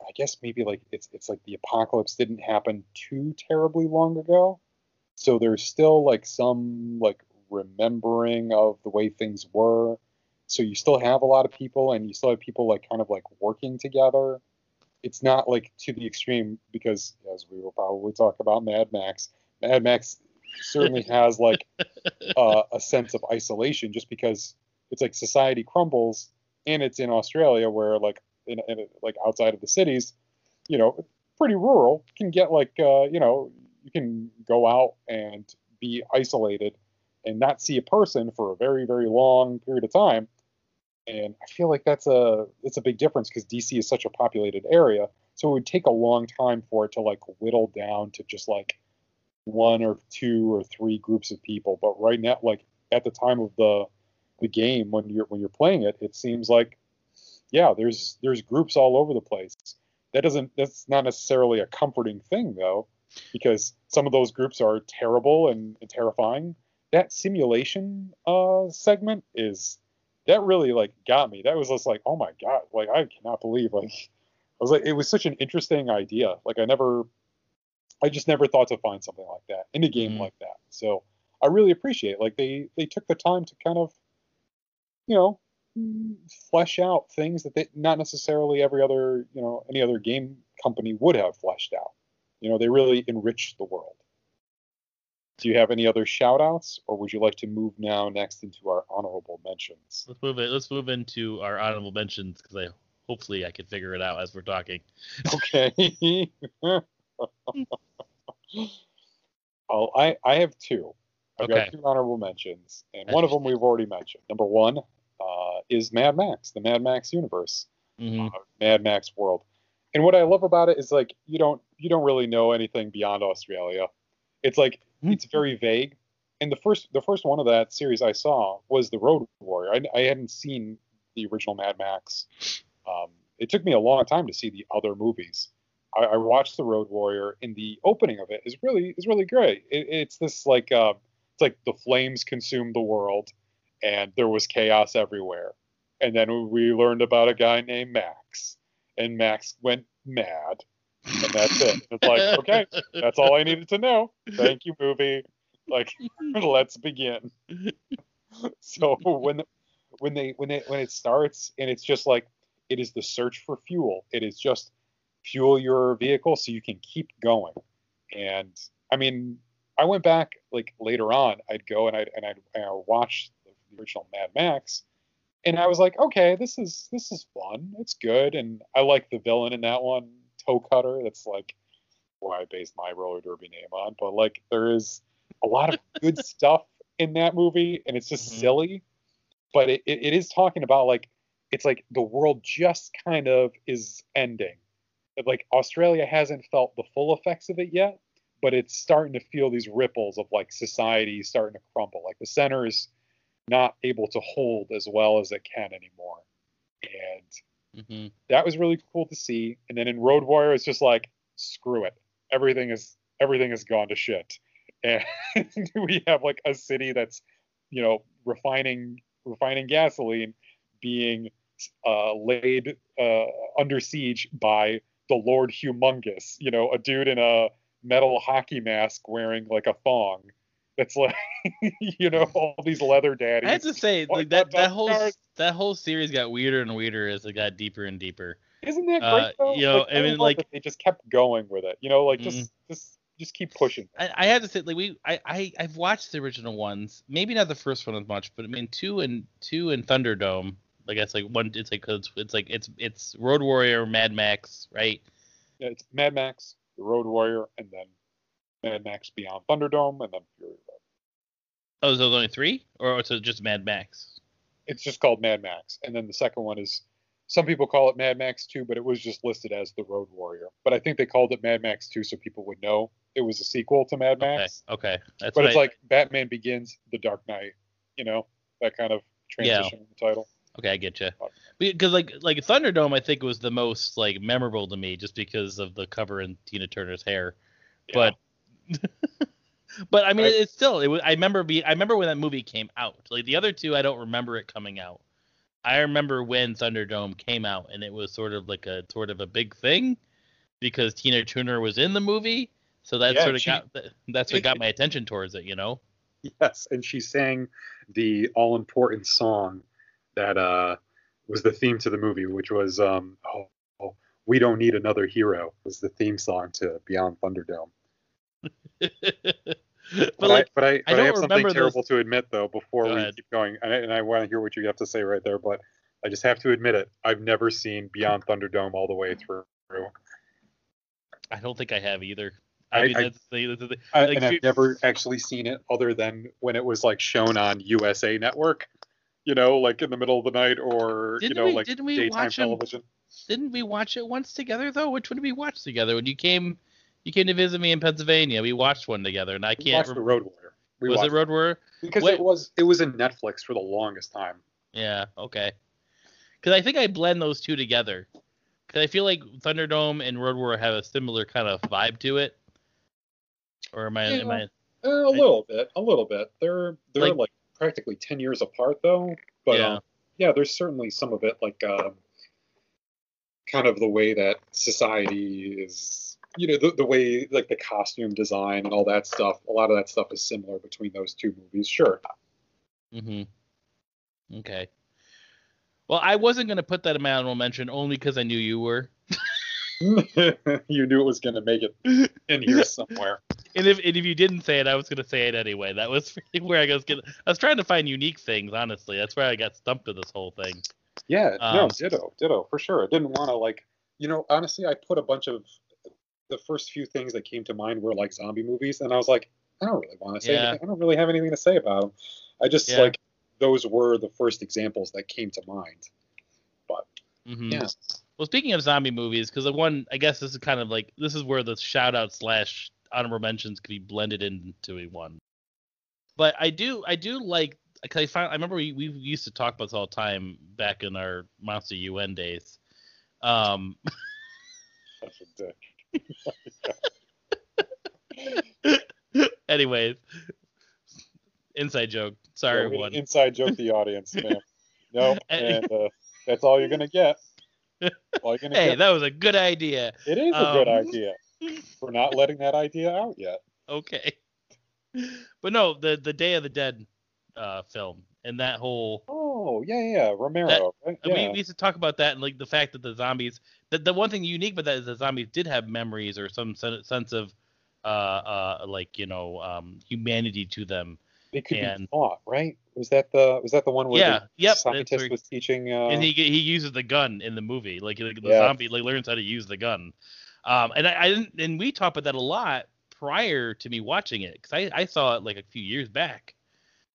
I guess maybe like it's it's like the apocalypse didn't happen too terribly long ago. So there's still like some like remembering of the way things were. So you still have a lot of people and you still have people like kind of like working together. It's not like to the extreme because as we will probably talk about Mad Max, Mad Max certainly has like uh, a sense of isolation just because it's like society crumbles and it's in Australia where like in, in like outside of the cities, you know, pretty rural can get like uh, you know you can go out and be isolated and not see a person for a very very long period of time. And I feel like that's a it's a big difference because DC is such a populated area. So it would take a long time for it to like whittle down to just like one or two or three groups of people. But right now, like at the time of the the game when you're when you're playing it, it seems like yeah, there's there's groups all over the place. That doesn't that's not necessarily a comforting thing though, because some of those groups are terrible and, and terrifying. That simulation uh, segment is that really like got me. That was just like, oh my god, like I cannot believe like I was like it was such an interesting idea. Like I never I just never thought to find something like that in a game mm-hmm. like that. So I really appreciate like they they took the time to kind of you know flesh out things that they not necessarily every other you know any other game company would have fleshed out. You know they really enriched the world. Do you have any other shout outs or would you like to move now next into our honorable mentions? Let's move it. Let's move into our honorable mentions because I hopefully I can figure it out as we're talking. Okay. oh, I I have two. I've okay. got two honorable mentions, and one of them we've already mentioned. Number one uh, is Mad Max, the Mad Max universe, mm-hmm. uh, Mad Max world. And what I love about it is like you don't you don't really know anything beyond Australia. It's like mm-hmm. it's very vague. And the first the first one of that series I saw was the Road Warrior. I, I hadn't seen the original Mad Max. Um, it took me a long time to see the other movies. I, I, watched the Road Warrior, and the opening of it is really is really great. It, it's this like uh, it's like the flames consumed the world, and there was chaos everywhere. And then we learned about a guy named Max, and Max went mad, and that's it. It's like okay, that's all I needed to know. Thank you, movie. Like let's begin. so when when they when it when it starts and it's just like it is the search for fuel. It is just fuel your vehicle so you can keep going. And I mean, I went back like later on. I'd go and I'd and I'd, and I'd watch the original Mad Max, and I was like, okay, this is this is fun. It's good, and I like the villain in that one, Toe Cutter. That's like where I based my roller derby name on. But like, there is a lot of good stuff in that movie, and it's just mm-hmm. silly. But it, it, it is talking about like it's like the world just kind of is ending like Australia hasn't felt the full effects of it yet, but it's starting to feel these ripples of like society starting to crumble. Like the center is not able to hold as well as it can anymore. And mm-hmm. that was really cool to see. And then in Road Warrior, it's just like, screw it. Everything is everything has gone to shit. And we have like a city that's, you know, refining refining gasoline being uh, laid uh, under siege by the Lord Humungus, you know, a dude in a metal hockey mask wearing like a thong. That's like, you know, all these leather daddies. I have to say, like that that whole cars. that whole series got weirder and weirder as it got deeper and deeper. Isn't that uh, great? Uh, though? You know, like, I mean, like they just kept going with it. You know, like just mm-hmm. just just keep pushing. I, I have to say, like we, I, I, I've watched the original ones. Maybe not the first one as much, but I mean, two and two and Thunderdome I guess like one. It's like it's, it's like it's it's Road Warrior, Mad Max, right? Yeah, it's Mad Max, the Road Warrior, and then Mad Max Beyond Thunderdome, and then Fury Road. Oh, so there's only three, or is it just Mad Max? It's just called Mad Max, and then the second one is some people call it Mad Max 2, but it was just listed as the Road Warrior. But I think they called it Mad Max 2 so people would know it was a sequel to Mad Max. Okay, okay. That's but it's I... like Batman Begins, The Dark Knight, you know, that kind of transition yeah. in the title. Okay, I get you. Because like like Thunderdome, I think was the most like memorable to me just because of the cover and Tina Turner's hair. Yeah. But but I mean, I, it's still it was. I remember be I remember when that movie came out. Like the other two, I don't remember it coming out. I remember when Thunderdome came out, and it was sort of like a sort of a big thing because Tina Turner was in the movie. So that yeah, sort of she, got that's what got my attention towards it, you know. Yes, and she sang the all important song that uh, was the theme to the movie, which was um, oh, oh, "We Don't Need Another Hero" was the theme song to Beyond Thunderdome. but, but, like, I, but I, I, but I have something terrible those... to admit though before Go we ahead. keep going, and I, and I want to hear what you have to say right there. But I just have to admit it. I've never seen Beyond Thunderdome all the way through. I don't think I have either. I, mean, I, that's the, that's the, I, like, and I've never actually seen it other than when it was like shown on USA Network you know, like in the middle of the night or you know, we, like didn't we daytime watch television. Didn't we watch it once together though? Which one did we watch together when you came? You came to visit me in Pennsylvania. We watched one together, and I We can't. watched the Remember, Road Warrior. We was watched it Road Warrior? because Wait. it was it was in Netflix for the longest time. Yeah. Okay. Because I think I blend those two together. Because I feel like Thunderdome and Road Warrior have a similar kind of vibe to it. Or am I? Am Yeah. I? Uh, a little bit, a little bit. They're they're Like- like, practically ten years apart though. But Yeah. um, yeah, there's certainly some of it like um, kind of the way that society is, you know, the, the way like the costume design and all that stuff. A lot of that stuff is similar between those two movies. Sure. Mm-hmm. Okay. Well, I wasn't gonna put that in my honorable mention only because I knew you were. you knew it was going to make it in here somewhere. And if and if you didn't say it, I was gonna say it anyway. That was really where I was gonna. I was trying to find unique things, honestly. That's where I got stumped with this whole thing. Yeah, no, Um, ditto, ditto, for sure. I didn't want to like, you know, honestly, I put a bunch of the first few things that came to mind were like zombie movies, and I was like, I don't really want to say Yeah. anything. I don't really have anything to say about them. I just Yeah. like those were the first examples that came to mind. hmm Yeah. Well, speaking of zombie movies, because the one, I guess this is kind of like this is where the shout out slash honorable mentions could be blended into a one. But I do, I do like. Cause I found, I remember we, we used to talk about this all the time back in our Monster UN days. Um, Such a dick. anyways, inside joke. Sorry, Yeah, everyone. Inside joke the audience, man. Nope, And- uh, that's all you're gonna get. All you're gonna Hey, get. that was a good idea. it is a good um, idea. We're not letting that idea out yet. Okay. But no, the the Day of the Dead uh, film and that whole Oh yeah, yeah, Romero. right? Uh, we, Yeah. we used to talk about that and like the fact that the zombies the, the one thing unique about that is the zombies did have memories or some sen- sense of uh uh like you know um humanity to them It could and- be thought, right? Was that the was that the one where Yeah, the yep, scientist was teaching? Uh, and he he uses the gun in the movie like the, the Yeah. zombie like learns how to use the gun um and I, I didn't and we talked about that a lot prior to me watching it because I, I saw it like a few years back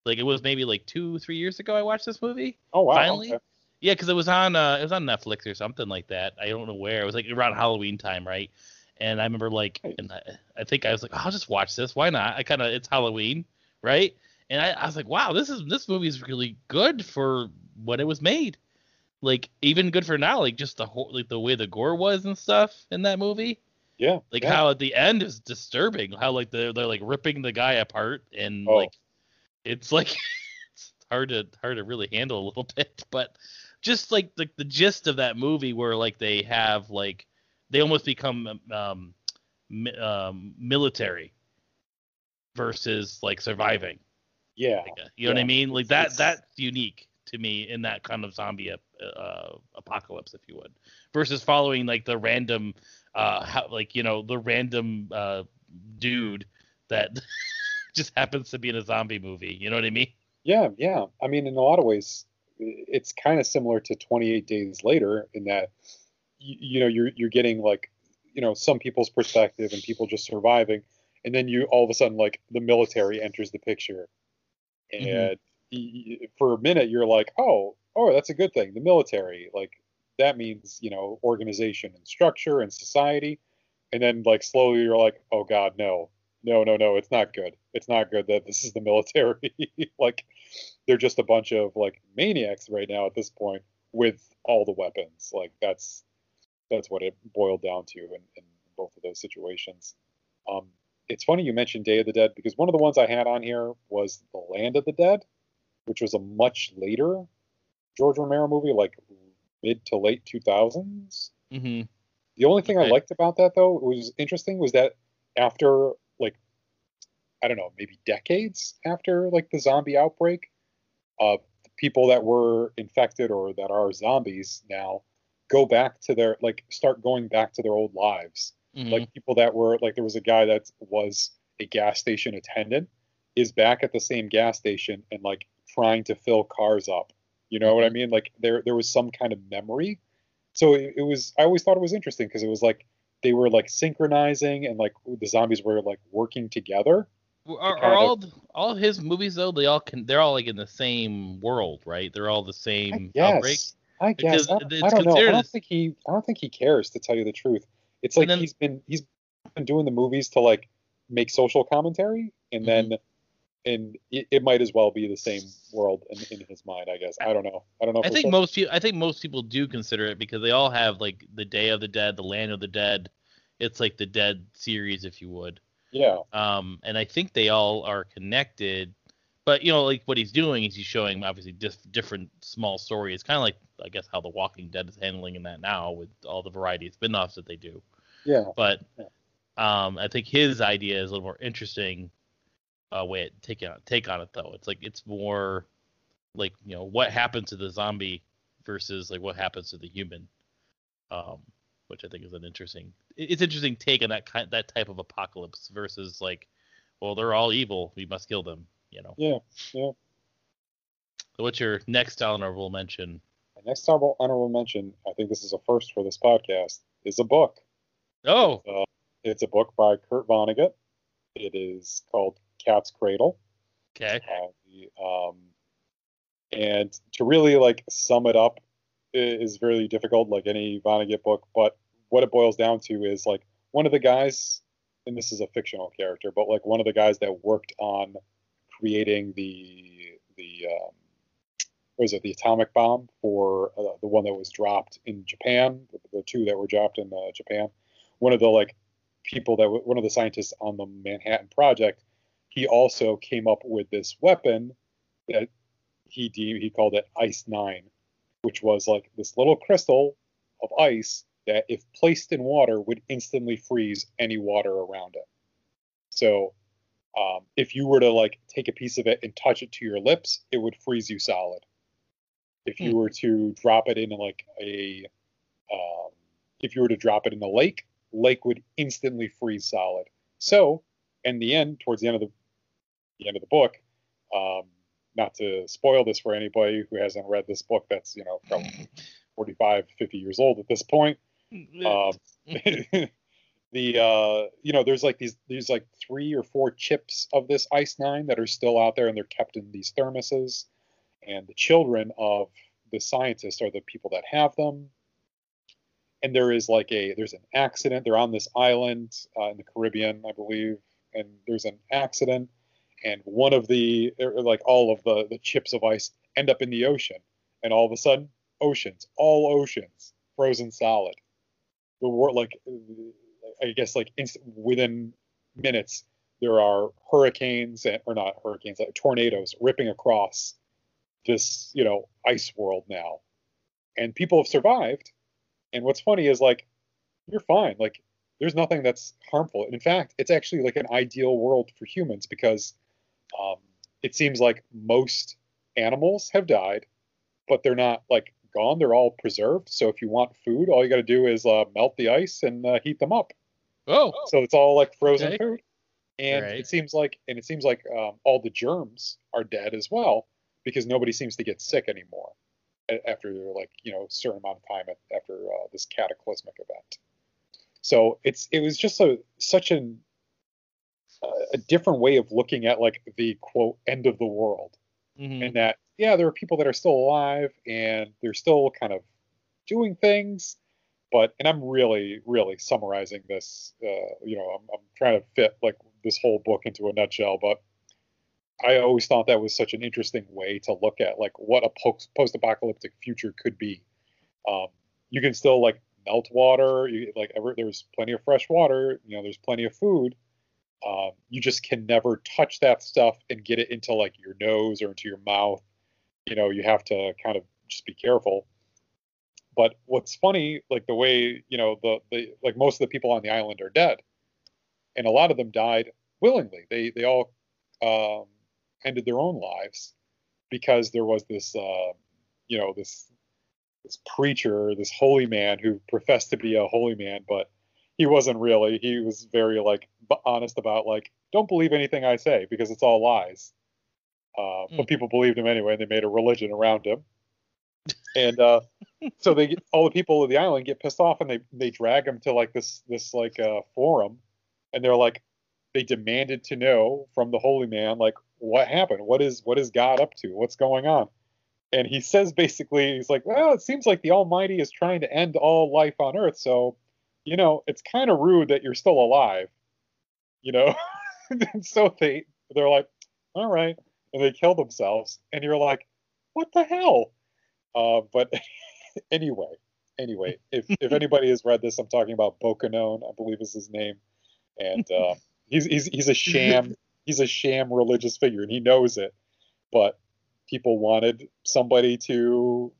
like it was maybe like two three years ago I watched this movie oh wow, finally? okay. Yeah, because it was on uh, it was on Netflix or something like that. I don't know where. It was like around Halloween time, right? And I remember like, and I, I think I was like, I'll just watch this. Why not? I kind of it's Halloween, right? And I, I was like, wow, this is this movie is really good for when it was made. Like even good for now, like just the whole like the way the gore was and stuff in that movie. Yeah, Like yeah. how at the end is disturbing. How like they're they're like ripping the guy apart and Oh. like it's like it's hard to hard to really handle a little bit. But just like the the gist of that movie where like they have like they almost become um, mi- um military versus like surviving. yeah, Like, uh, you know what I mean? Like that it's- that's unique to me in that kind of zombie uh, apocalypse, if you would, versus following like the random, uh, how, like you know the random uh, dude that just happens to be in a zombie movie. You know what I mean? yeah, yeah. I mean, in a lot of ways, it's kind of similar to 28 Days Later in that, you, you know, you're you're getting like, you know, some people's perspective and people just surviving, and then you all of a sudden like the military enters the picture, and Mhm. y- y- for a minute you're like, oh, oh, that's a good thing. The military, like that means you know organization and structure and society, and then like slowly you're like, oh God, no, no, no, no, it's not good. It's not good that this is the military. like they're just a bunch of like maniacs right now at this point with all the weapons. Like that's that's what it boiled down to in, in both of those situations. Um, it's funny you mentioned Day of the Dead because one of the ones I had on here was The Land of the Dead, which was a much later George Romero movie, like mid to late 2000s. Mm-hmm. The only thing I liked about that though was interesting was that after I don't know, maybe decades after like the zombie outbreak, uh people that were infected or that are zombies now go back to their like start going back to their old lives. Mm-hmm. Like people that were like there was a guy that was a gas station attendant is back at the same gas station and like trying to fill cars up. You know what I mean? Like there there was some kind of memory. So it, it was I always thought it was interesting because it was like they were like synchronizing and like the zombies were like working together. Are, are all all his movies though? They all can. They're all like in the same world, right? They're all the same outbreak. Yes. I guess I, I, don't know. I don't think he. I don't think he cares to tell you the truth. It's like then, he's been he's been doing the movies to like make social commentary, and mm-hmm. then and it, it, might as well be the same world in, in his mind. I guess I don't know. I don't know. I think most people. I think most people do consider it because they all have like the Day of the Dead, the Land of the Dead. It's like the Dead series, if you would. Yeah. Um, and I think they all are connected. But you know, like what he's doing is he's showing obviously just different small stories, kind of like I guess how The Walking Dead is handling in that now with all the variety of spin-offs that they do. Yeah. But um, I think his idea is a little more interesting uh, way to take on take on it though. It's like it's more like you know what happens to the zombie versus like what happens to the human, um, which I think is an interesting. It's interesting take on that kind that type of apocalypse versus like, well they're all evil, we must kill them. You know. Yeah. Yeah. So what's your next honorable mention? My next honorable mention, I think this is a first for this podcast, is a book. Oh. Uh, it's a book by Kurt Vonnegut. It is called Cat's Cradle. Okay. Uh, um, and to really like sum it up is very difficult, like any Vonnegut book. But what it boils down to is like one of the guys, and this is a fictional character, but like one of the guys that worked on creating the the um, was it the atomic bomb for uh, the one that was dropped in Japan, the, the two that were dropped in uh, Japan. One of the like people that w- one of the scientists on the Manhattan Project, he also came up with this weapon that he de- he called it Ice Nine, which was like this little crystal of ice that, if placed in water, would instantly freeze any water around it. So, um, if you were to like take a piece of it and touch it to your lips, it would freeze you solid. If you hmm. were to drop it in like a, um, if you were to drop it in the lake, lake would instantly freeze solid. So, in the end, towards the end of the, the end of the book, um, not to spoil this for anybody who hasn't read this book, that's you know probably 45, 50 years old at this point. Um, the uh, you know there's like these these like three or four chips of this ice nine that are still out there and they're kept in these thermoses. And the children of the scientists are the people that have them. And there is like a there's an accident. They're on this island uh, in the Caribbean, I believe, and there's an accident, and one of the er, like all of the the chips of ice end up in the ocean, and all of a sudden, oceans, all oceans, frozen solid. The war like I guess like inst- within minutes there are hurricanes and, or not hurricanes, like tornadoes ripping across this you know ice world now, and people have survived and what's funny is like you're fine. Like there's nothing that's harmful. In fact, it's actually like an ideal world for humans because um, it seems like most animals have died, but they're not like gone. They're all preserved. So if you want food, all you got to do is uh, melt the ice and uh, heat them up. Oh, so it's all like frozen okay. food. And right. it seems like, and it seems like um, all the germs are dead as well because nobody seems to get sick anymore after like you know a certain amount of time after uh, this cataclysmic event. So it's it was just a such an a different way of looking at like the quote end of the world, mm-hmm. and that yeah there are people that are still alive and they're still kind of doing things, but and I'm really really summarizing this. Uh, you know I'm, I'm trying to fit like this whole book into a nutshell, but I always thought that was such an interesting way to look at like what a post apocalyptic future could be. Um, you can still like melt water, you, like ever, there's plenty of fresh water, you know, there's plenty of food. Um, you just can never touch that stuff and get it into like your nose or into your mouth. You know, you have to kind of just be careful. But what's funny, like the way you know the the like most of the people on the island are dead, and a lot of them died willingly. They they all um, ended their own lives because there was this, uh, you know, this this preacher, this holy man who professed to be a holy man, but he wasn't really. He was very like honest about like, don't believe anything I say because it's all lies. Uh, mm. But hmm. people believed him anyway, and they made a religion around him. And uh, so they get, all the people of the island get pissed off, and they they drag him to like this this like uh, forum, and they're like, they demanded to know from the holy man like what happened what is what is god up to what's going on and he says basically, he's like, well, it seems like the Almighty is trying to end all life on Earth, so you know, it's kind of rude that you're still alive, you know. and so they they're like, all right, and they kill themselves, and you're like, what the hell? Uh, but anyway, anyway, if if anybody has read this, I'm talking about Bokonon, I believe is his name, and uh, he's he's he's a sham he's a sham religious figure, and he knows it, but people wanted somebody to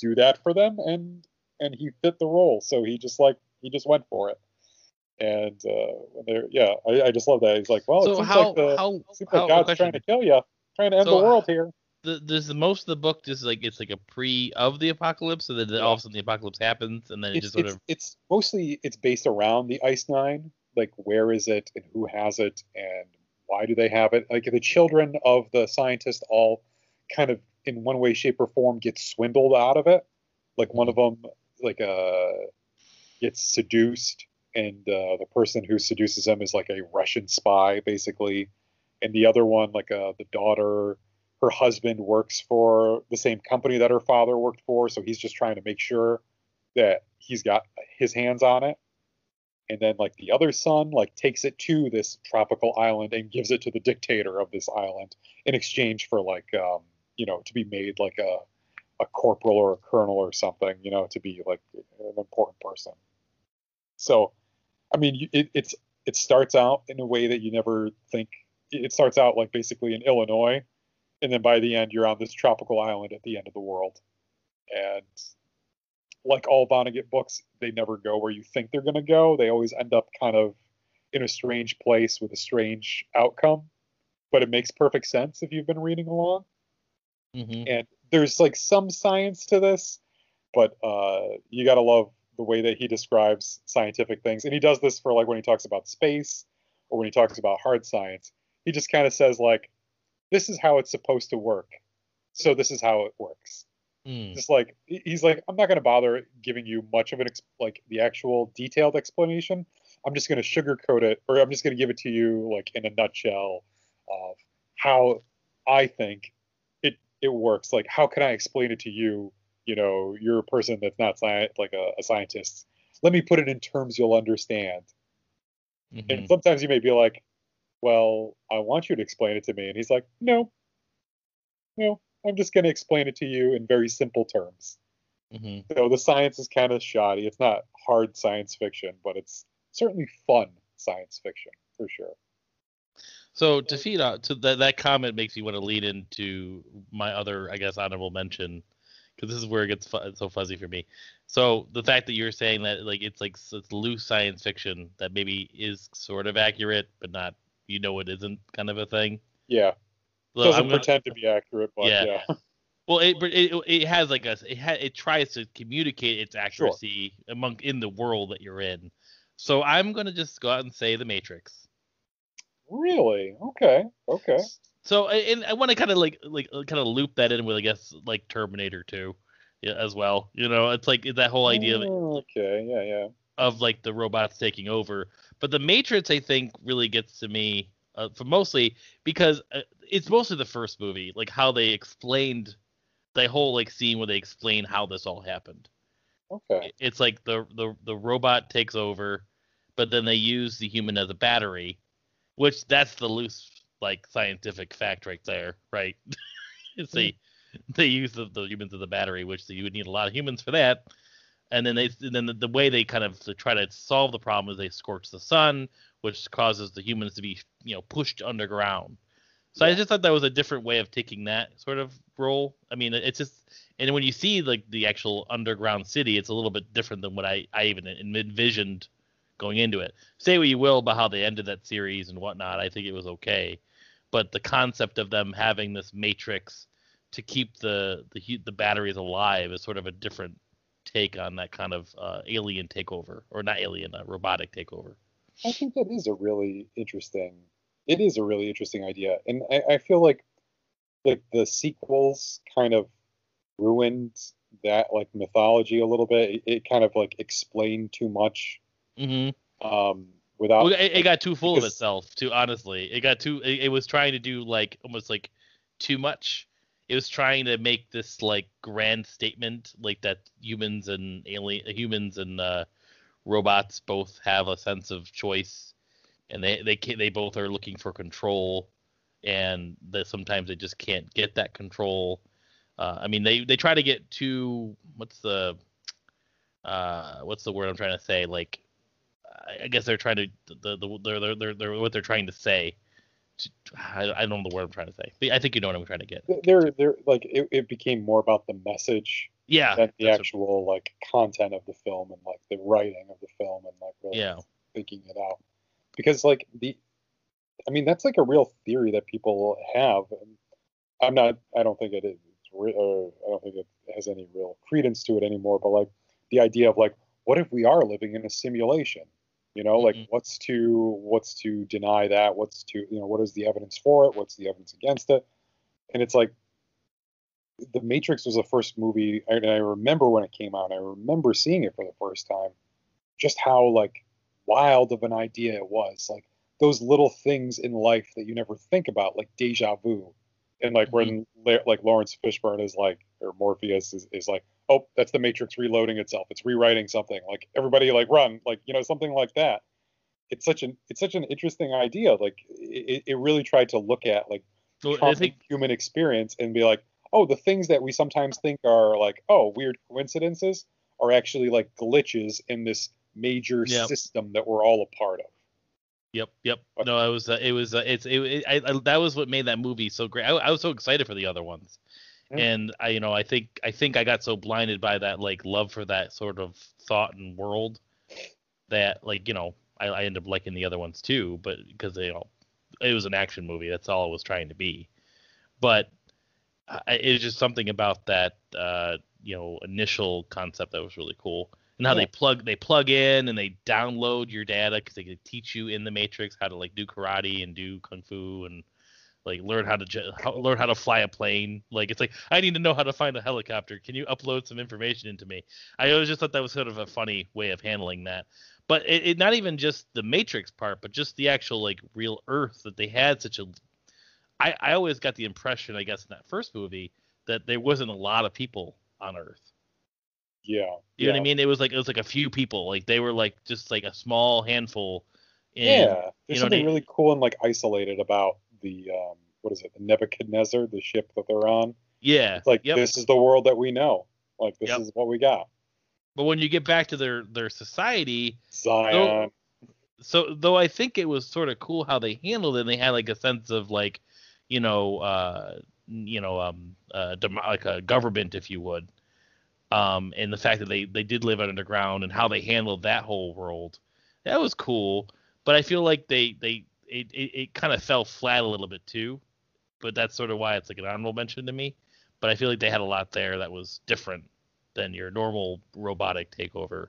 do that for them, and and he fit the role, so he just like he just went for it. And uh, they're, yeah, I, I, just love that. He's like, well, so it seems how, like, the, how, seems how, like God's trying to kill you, trying to end so the world here. The, this the most of the book just like it's like a pre of the apocalypse, so that all of a sudden the apocalypse happens, and then it just sort it's, of. It's mostly it's based around the Ice Nine, like where is it and who has it and why do they have it? Like the children of the scientists all kind of in one way, shape, or form get swindled out of it. Like one of them, like uh, gets seduced, and uh, the person who seduces him is like a Russian spy, basically. And the other one, like uh, the daughter, her husband works for the same company that her father worked for, so he's just trying to make sure that he's got his hands on it. And then like the other son like takes it to this tropical island and gives it to the dictator of this island in exchange for like um, you know to be made like a a corporal or a colonel or something, you know, to be like an important person. So, I mean, it, it's it starts out in a way that you never think. It starts out like basically in Illinois, and then by the end you're on this tropical island at the end of the world. And like all Vonnegut books, they never go where you think they're going to go. They always end up kind of in a strange place with a strange outcome. But it makes perfect sense if you've been reading along. Mm-hmm. And there's like some science to this, but uh, you got to love the way that he describes scientific things. And he does this for like when he talks about space or when he talks about hard science. He just kind of says like, this is how it's supposed to work. So this is how it works. Mm. Just like he's like, I'm not going to bother giving you much of an ex- like the actual detailed explanation. I'm just going to sugarcoat it, or I'm just going to give it to you like in a nutshell of how I think it it works. Like, how can I explain it to you you know you're a person that's not sci- like a, a, scientist. Let me put it in terms you'll understand. Mm-hmm. and sometimes you may be like well i want you to explain it to me. And he's like no. No. I'm just going to explain it to you in very simple terms. Mm-hmm. so the science is kind of shoddy. It's not hard science fiction but it's certainly fun science fiction for sure. So to feed out to that that comment makes me want to lead into my other, I guess, honorable mention, because this is where it gets fu- so fuzzy for me. So the fact that you're saying that like it's like it's loose science fiction that maybe is sort of accurate but not you know it isn't kind of a thing. Yeah. So Doesn't gonna, pretend to be accurate, but yeah. yeah. Well, it, it it has like a it ha, it tries to communicate its accuracy sure. among in the world that you're in. So I'm gonna just go out and say the Matrix. Really? Okay. Okay. So and I want to kind of like like uh, kind of loop that in with I guess like Terminator 2 as well. You know, it's like that whole idea of oh, okay, yeah, yeah. Of like the robots taking over. But the Matrix I think really gets to me uh, for mostly because uh, it's mostly the first movie, like how they explained the whole like scene where they explain how this all happened. Okay. It's like the the the robot takes over, but then they use the human as a battery, which that's the loose like scientific fact right there, right? it's they they use the, the, humans as the battery, which you would need a lot of humans for that. And then they and then the, the way they kind of to try to solve the problem is they scorch the sun, which causes the humans to be you know pushed underground. So yeah. I just thought that was a different way of taking that sort of role. I mean, it's just and when you see like the actual underground city, it's a little bit different than what I I even envisioned going into it. Say what you will about how they ended that series and whatnot. I think it was okay but the concept of them having this matrix to keep the the the batteries alive is sort of a different take on that kind of uh, alien takeover, or not alien, uh, robotic takeover. I think that is a really interesting. It is a really interesting idea, and I, I feel like like the sequels kind of ruined that like mythology a little bit. It, it kind of like explained too much. Mm-hmm. Um, without. Well, it, it, got too full because, of itself. Too honestly, it got too. It, it, was trying to do like almost like too much it was trying to make this like grand statement, like that humans and alien humans and uh, robots both have a sense of choice, and they they can, they both are looking for control, and that sometimes they just can't get that control. Uh, I mean, they they try to get to what's the uh, what's the word I'm trying to say? Like, I guess they're trying to the the they're they're, they're, they're what they're trying to say. I, I don't know the word I'm trying to say. I think you know what I'm trying to get. They're they're like it, it became more about the message yeah than the actual what... like content of the film and like the writing of the film and like really yeah. thinking it out. Because like the I mean that's like a real theory that people have and I'm not I don't think it is re- or I don't think it has any real credence to it anymore but like the idea of like what if we are living in a simulation you know like mm-hmm. what's to what's to deny that? What's to you know what is the evidence for it? What's the evidence against it? And it's like the matrix was the first movie and i remember when it came out i remember seeing it for the first time just how like wild of an idea it was. Like those little things in life that you never think about like deja vu. And like mm-hmm. when like Laurence Fishburne is like or morpheus is, is like oh, that's the Matrix reloading itself. It's rewriting something. Like everybody, like run, like you know, something like that. It's such an it's such an interesting idea. Like it, it really tried to look at like well, think... human experience and be like, oh, the things that we sometimes think are like oh weird coincidences are actually like glitches in this major system that we're all a part of. Yep, yep. No, it was, uh, it was, uh, it's, it, it I, I, that was what made that movie so great. I, I was so excited for the other ones and I, you know, I think I think I got so blinded by that like love for that sort of thought and world that like you know I, I ended up liking the other ones too, but because you know it was an action movie, that's all it was trying to be. But I, it was just something about that uh, you know initial concept that was really cool, and how yeah. they plug they plug in and they download your data because they could teach you in the Matrix how to like do karate and do kung fu and like learn how to how, learn how to fly a plane. Like it's like I need to know how to find a helicopter. Can you upload some information into me? I always just thought that was sort of a funny way of handling that. But it, it not even just the Matrix part, but just the actual like real Earth that they had such a. I I always got the impression, I guess, in that first movie that there wasn't a lot of people on Earth. Yeah. You yeah. know what I mean? It was like it was like a few people. Like they were like just like a small handful. And, yeah. There's you know, something they, really cool and like isolated about the um, what is it, the Nebuchadnezzar, the ship that they're on. Yeah. It's like yep. this is the world that we know. Like this yep. is what we got. But when you get back to their their society, Zion. Though, so though I think it was sort of cool how they handled it, and they had like a sense of like, you know, uh, you know, um, uh, like a government, if you would, um, and the fact that they they did live underground and how they handled that whole world, that was cool. But I feel like they they it, it, it kind of fell flat a little bit too, but that's sort of why it's like an honorable mention to me. But I feel like they had a lot there that was different than your normal robotic takeover.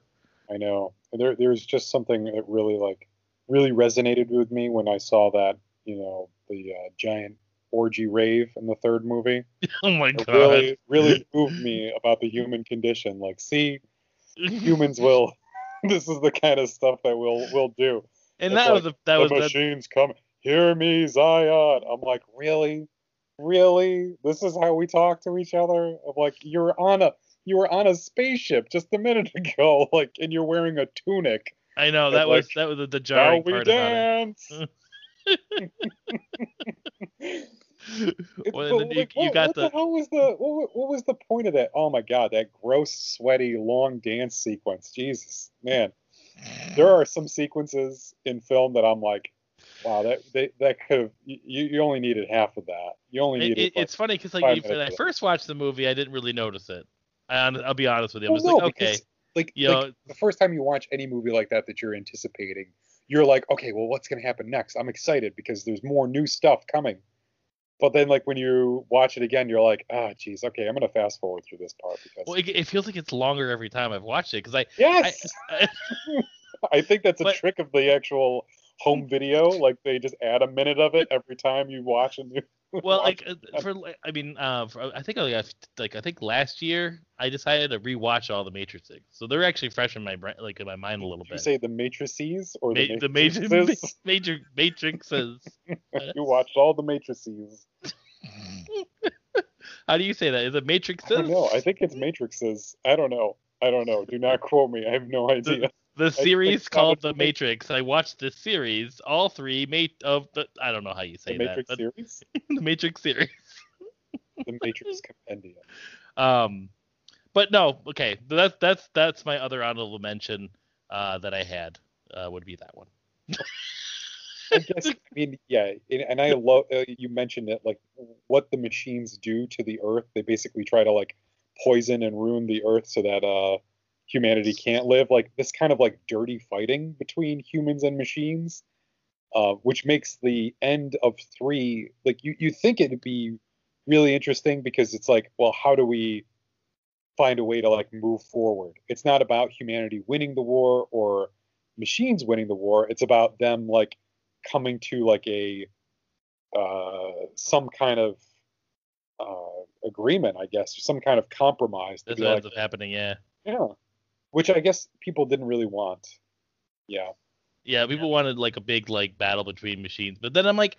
I know. There there was just something that really like really resonated with me when I saw that you know the uh, giant orgy rave in the third movie. Oh my god! really really moved me about the human condition. Like, see, humans will. this is the kind of stuff that we'll we'll do. And that like, was a, that the was machines that... coming. Hear me, Zion. I'm like, really, really? This is how we talk to each other. I'm like, you're on a you were on a spaceship just a minute ago, like, and you're wearing a tunic. I know that was that was the, the jarring part dance. about it. well, you, like, you what, got what the... the hell was the what, what was the point of that? Oh my god, that gross, sweaty, long dance sequence. Jesus, man there are some sequences in film that I'm like, wow, that they, that could have you, you only needed half of that. You only needed. It, like it's funny because like when I first watched the movie, I didn't really notice it. I, will be honest with you. I was well, no, like, okay, like, you like know, the first time you watch any movie like that that you're anticipating, you're like, okay, well, what's gonna happen next? I'm excited because there's more new stuff coming. But then, like when you watch it again, you're like, ah, oh, geez, okay, I'm gonna fast forward through this part because. Well, it, it feels like it's longer every time I've watched it because I. Yes. I, I, I think that's a but, trick of the actual home video. Like they just add a minute of it every time you watch a new. Well, like uh, for I mean, uh, for, I think like, like I think last year I decided to rewatch all the Matrices, so they're actually fresh in my brain, like in my mind a little Did bit. You say the Matrices or the, Ma- the major major matrixes. you watched all the Matrices. How do you say that? Is it Matrixes? I don't know. I think it's Matrixes. I don't know. I don't know. Do not quote me. I have no idea. The, series called The Matrix. I watched the series, all three mate of the. I don't know how you say the Matrix that. series. the Matrix series. the Matrix compendium. Um, but no, okay. That's that's that's my other honorable mention uh, that I had uh, would be that one. I guess I mean yeah, and, and I love uh, you mentioned it like what the machines do to the Earth. They basically try to like poison and ruin the Earth so that uh humanity can't live. Like this kind of like dirty fighting between humans and machines, uh, which makes the end of three like you you think it'd be really interesting because it's like well how do we find a way to like move forward? It's not about humanity winning the war or machines winning the war. It's about them like coming to like a uh, some kind of uh, agreement, I guess, or some kind of compromise. Be what like, ends up happening, yeah. yeah, which I guess people didn't really want. Yeah, Yeah, people wanted like a big like battle between machines, but then I'm like,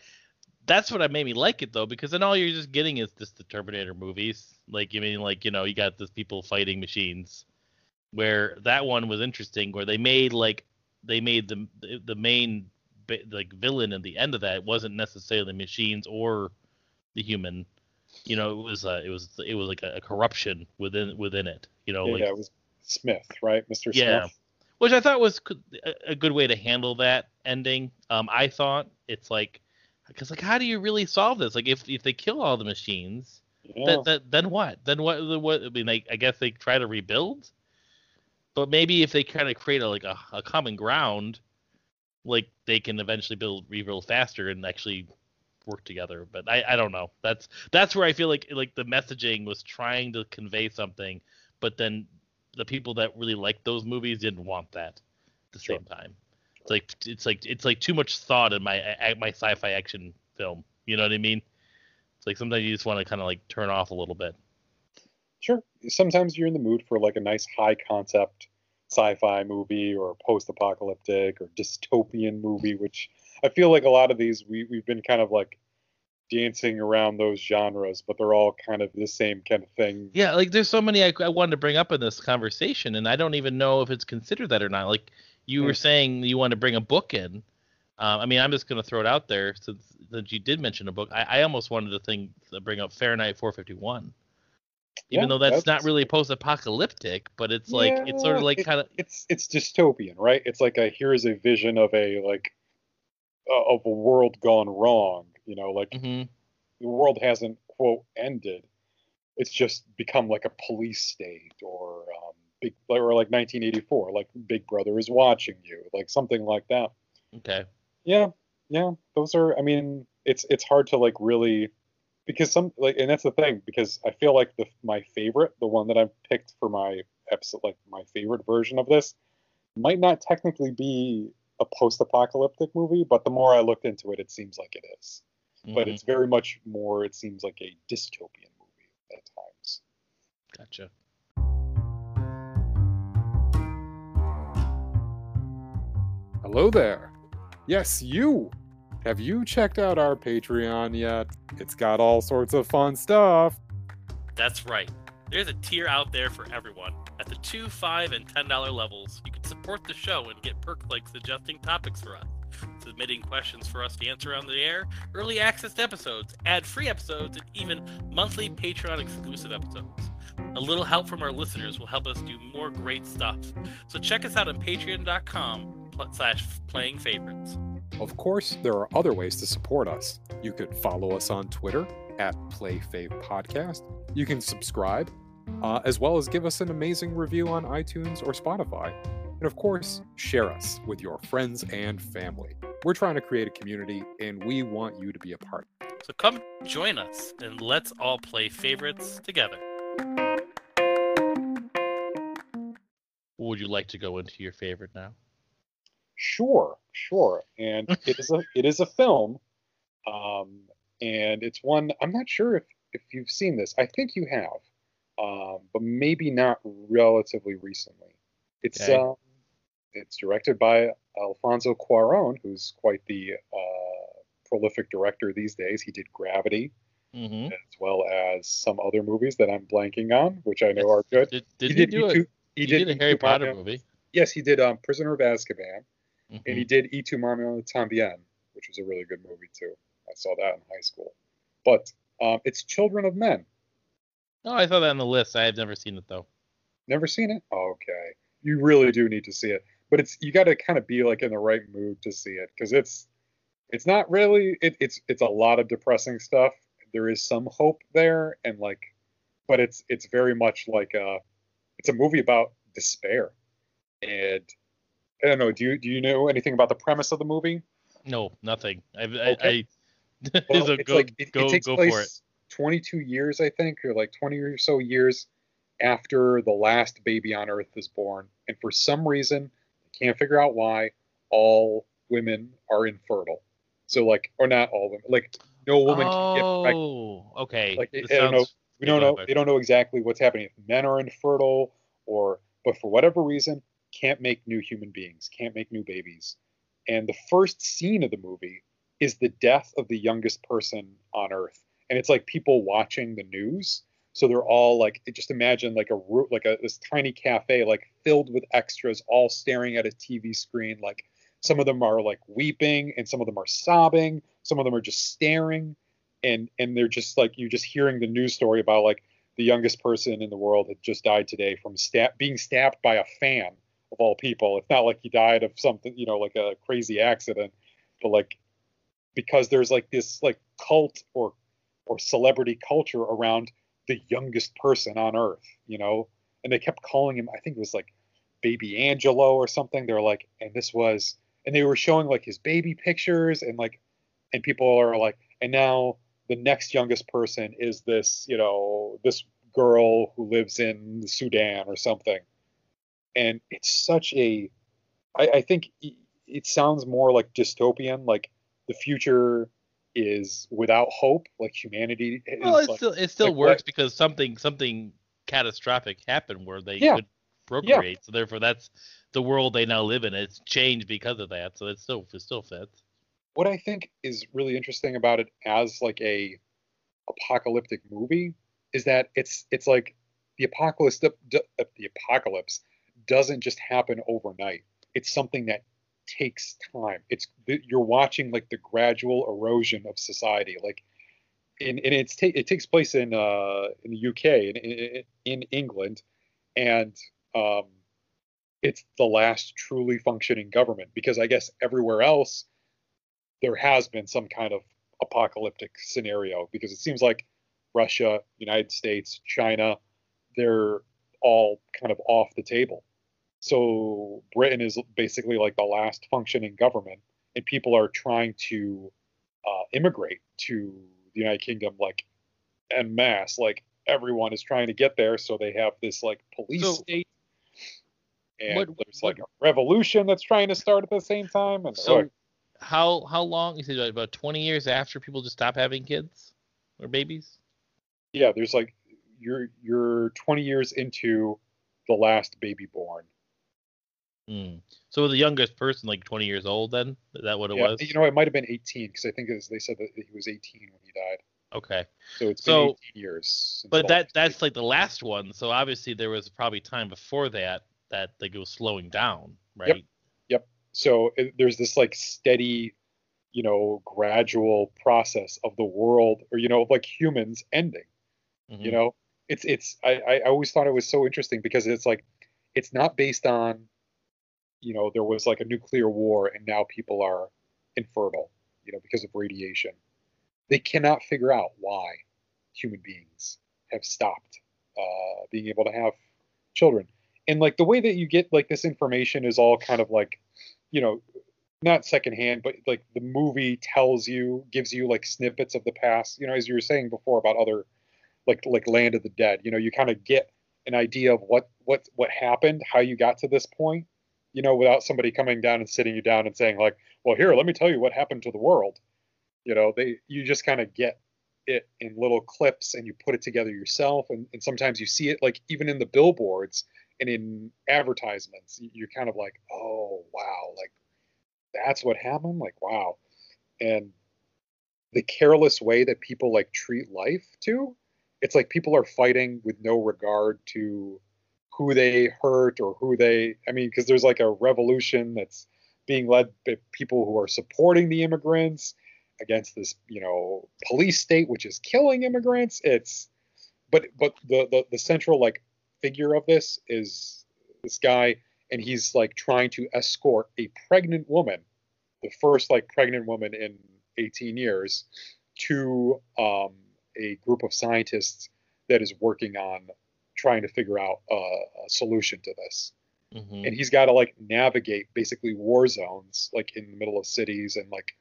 that's what made me like it though, because then all you're just getting is just the Terminator movies. Like you mean like you know you got this people fighting machines, where that one was interesting, where they made like they made the the main like villain at the end of that wasn't necessarily machines or the human. You know, it was uh, it was it was like a, a corruption within within it. You know, yeah, like it was Smith, right, Mr. Yeah. Smith. which I thought was a good way to handle that ending. Um, I thought it's like, because like, how do you really solve this? Like, if if they kill all the machines, Yeah. then, what? Then what? then What? I mean, like, I guess they try to rebuild, but maybe if they kind of create a like a, a common ground, like they can eventually build rebuild faster and actually work together. But I I don't know. That's that's where I feel like like the messaging was trying to convey something, but then the people that really liked those movies didn't want that at the Sure. same time. It's like it's like it's like too much thought in my my sci-fi action film. You know what I mean? It's like sometimes you just want to kind of like turn off a little bit. Sure. Sometimes you're in the mood for like a nice high concept sci-fi movie or post-apocalyptic or dystopian movie, which I feel like a lot of these we we've been kind of like dancing around those genres, but they're all kind of the same kind of thing. Yeah, like there's so many I, I wanted to bring up in this conversation, and I don't even know if it's considered that or not. Like you were Hmm. saying, you want to bring a book in. Um, I mean, I'm just gonna throw it out there since since you did mention a book. I, I almost wanted to think to bring up Fahrenheit 451, even Yeah, though that's, not really post-apocalyptic, but it's like it's sort of like it- kind of It's it's dystopian, right? It's like a here's a vision of a like uh, of a world gone wrong. You know, like hmm the world hasn't quote ended. It's just become like a police state or um, big or like 1984, like Big Brother is watching you, like something like that. okay. Yeah, yeah. Those are. I mean, it's it's hard to like really because some like, and that's the thing because I feel like the my favorite, the one that I've picked for my episode, like my favorite version of this, might not technically be a post-apocalyptic movie, but the more I looked into it, it seems like it is. But Mhm. it's very much more. It seems like a dystopian movie at times. gotcha. Hello there. Yes, you. Have you checked out our Patreon yet? It's got all sorts of fun stuff. That's right. There's a tier out there for everyone. At the two, five, and ten dollar levels, you can support the show and get perks like suggesting topics for us, submitting questions for us to answer on the air, early access to episodes, ad-free episodes, and even monthly Patreon exclusive episodes. A little help from our listeners will help us do more great stuff. So check us out on patreon.com slash playing favorites. Of course, there are other ways to support us. You could follow us on Twitter at PlayFave Podcast. You can subscribe, uh, as well as give us an amazing review on iTunes or Spotify. And of course, share us with your friends and family. We're trying to create a community, and we want you to be a part. So come join us and let's all play favorites together. Would you like to go into your favorite now? Sure, sure. And it is a it is a film, um, and it's one I'm not sure if if you've seen this. I think you have, um, but maybe not relatively recently. It's Okay. um, it's directed by Alfonso Cuarón, who's quite the uh, prolific director these days. He did Gravity, hmm as well as some other movies that I'm blanking on, which I know are good. Did, did he he, did, do E2 it? He He did, did a E2 Harry Potter movie. Yes, he did um, Prisoner of Azkaban, and Mhm. he did Y Tu Mamá También, which was a really good movie too. I saw that in high school. But um, it's Children of Men. Oh, I saw that on the list. I have never seen it though. Never seen it? Okay. You really do need to see it. But it's you got to kind of be like in the right mood to see it because it's it's not really it, it's it's a lot of depressing stuff. There is some hope there and like but it's it's very much like a it's a movie about despair. And I don't know, do you do you know anything about the premise of the movie? No, nothing. I, Okay. I, I Well, it's go like it, go it takes place for it. 22 years, I think, or like 20 or so years after the last baby on Earth is born, and for some reason, can't figure out why, all women are infertile. So like, or not all women, like no woman can get oh, pregnant. Oh, okay. Like, This I don't know. We don't know. They don't know exactly what's happening. If men are infertile, or but for whatever reason, can't make new human beings, can't make new babies. And the first scene of the movie is the death of the youngest person on Earth, and it's like people watching the news. So they're all like, just imagine like a root, like a this tiny cafe, like filled with extras, all staring at a TV screen. Like some of them are like weeping, and some of them are sobbing. Some of them are just staring and and they're just like you're just hearing the news story about like the youngest person in the world had just died today from stab being stabbed by a fan of all people. It's not like he died of something, you know, like a crazy accident, but like because there's like this like cult or or celebrity culture around the youngest person on earth, you know, and they kept calling him. I think it was like Baby Angelo or something. They're like, and this was, and they were showing like his baby pictures and like, and people are like, and now the next youngest person is this, you know, this girl who lives in Sudan or something. And it's such a, I, I think it sounds more like dystopian, like the future is without hope, like humanity is Well, it like, still it still like works what- because something something catastrophic happened where they Yeah. could procreate. So therefore, that's the world they now live in. It's changed because of that. So it still it still fits. what I think is really interesting about it as like a apocalyptic movie is that it's it's like the apocalypse the, the apocalypse doesn't just happen overnight. It's something that takes time. It's you're watching like the gradual erosion of society. Like in and it's ta- it takes place in uh in the UK in in, in England and um it's the last truly functioning government because I guess everywhere else there has been some kind of apocalyptic scenario because it seems like Russia, United States, China, they're all kind of off the table. So Britain is basically like the last functioning government, and people are trying to uh, immigrate to the United Kingdom like en masse. Like everyone is trying to get there, so they have this like police So- state. And What- there's like a revolution that's trying to start at the same time. And So like, how how long? You said about 20 years after people just stop having kids or babies. yeah, there's like you're you're 20 years into the last baby born. Hmm. So the youngest person, like 20 years old, then is that what it Yeah, was? you know, it might have been 18 because I think was, they said that he was 18 when he died. Okay. So it's So- been 18 years. But that that's like the last one. So obviously there was probably time before that that like it was slowing down, right? Yep. right? so it, there's this like steady, you know, gradual process of the world, or you know, of like humans ending. Mhm. you know it's it's I, I always thought it was so interesting because it's like it's not based on you know there was like a nuclear war and now people are infertile you know because of radiation they cannot figure out why human beings have stopped uh, being able to have children and like the way that you get like this information is all kind of like you know not secondhand but like the movie tells you gives you like snippets of the past you know as you were saying before about other like like Land of the Dead. You know, you kind of get an idea of what what what happened, how you got to this point. You know, without somebody coming down and sitting you down and saying like, "Well, here, let me tell you what happened to the world." You know, they you just kind of get it in little clips and you put it together yourself. And, and sometimes you see it like even in the billboards and in advertisements. you- You're kind of like, "Oh, wow, like that's what happened." Like, wow, and the careless way that people like treat life too. It's like people are fighting with no regard to who they hurt or who they. I mean, because there's like a revolution that's being led by people who are supporting the immigrants against this, you know, police state which is killing immigrants. It's but but the the, the central like figure of this is this guy and he's like trying to escort a pregnant woman the first like pregnant woman in 18 years to um, a group of scientists that is working on trying to figure out a, a solution to this. Mm-hmm. and he's got to like navigate basically war zones like in the middle of cities and like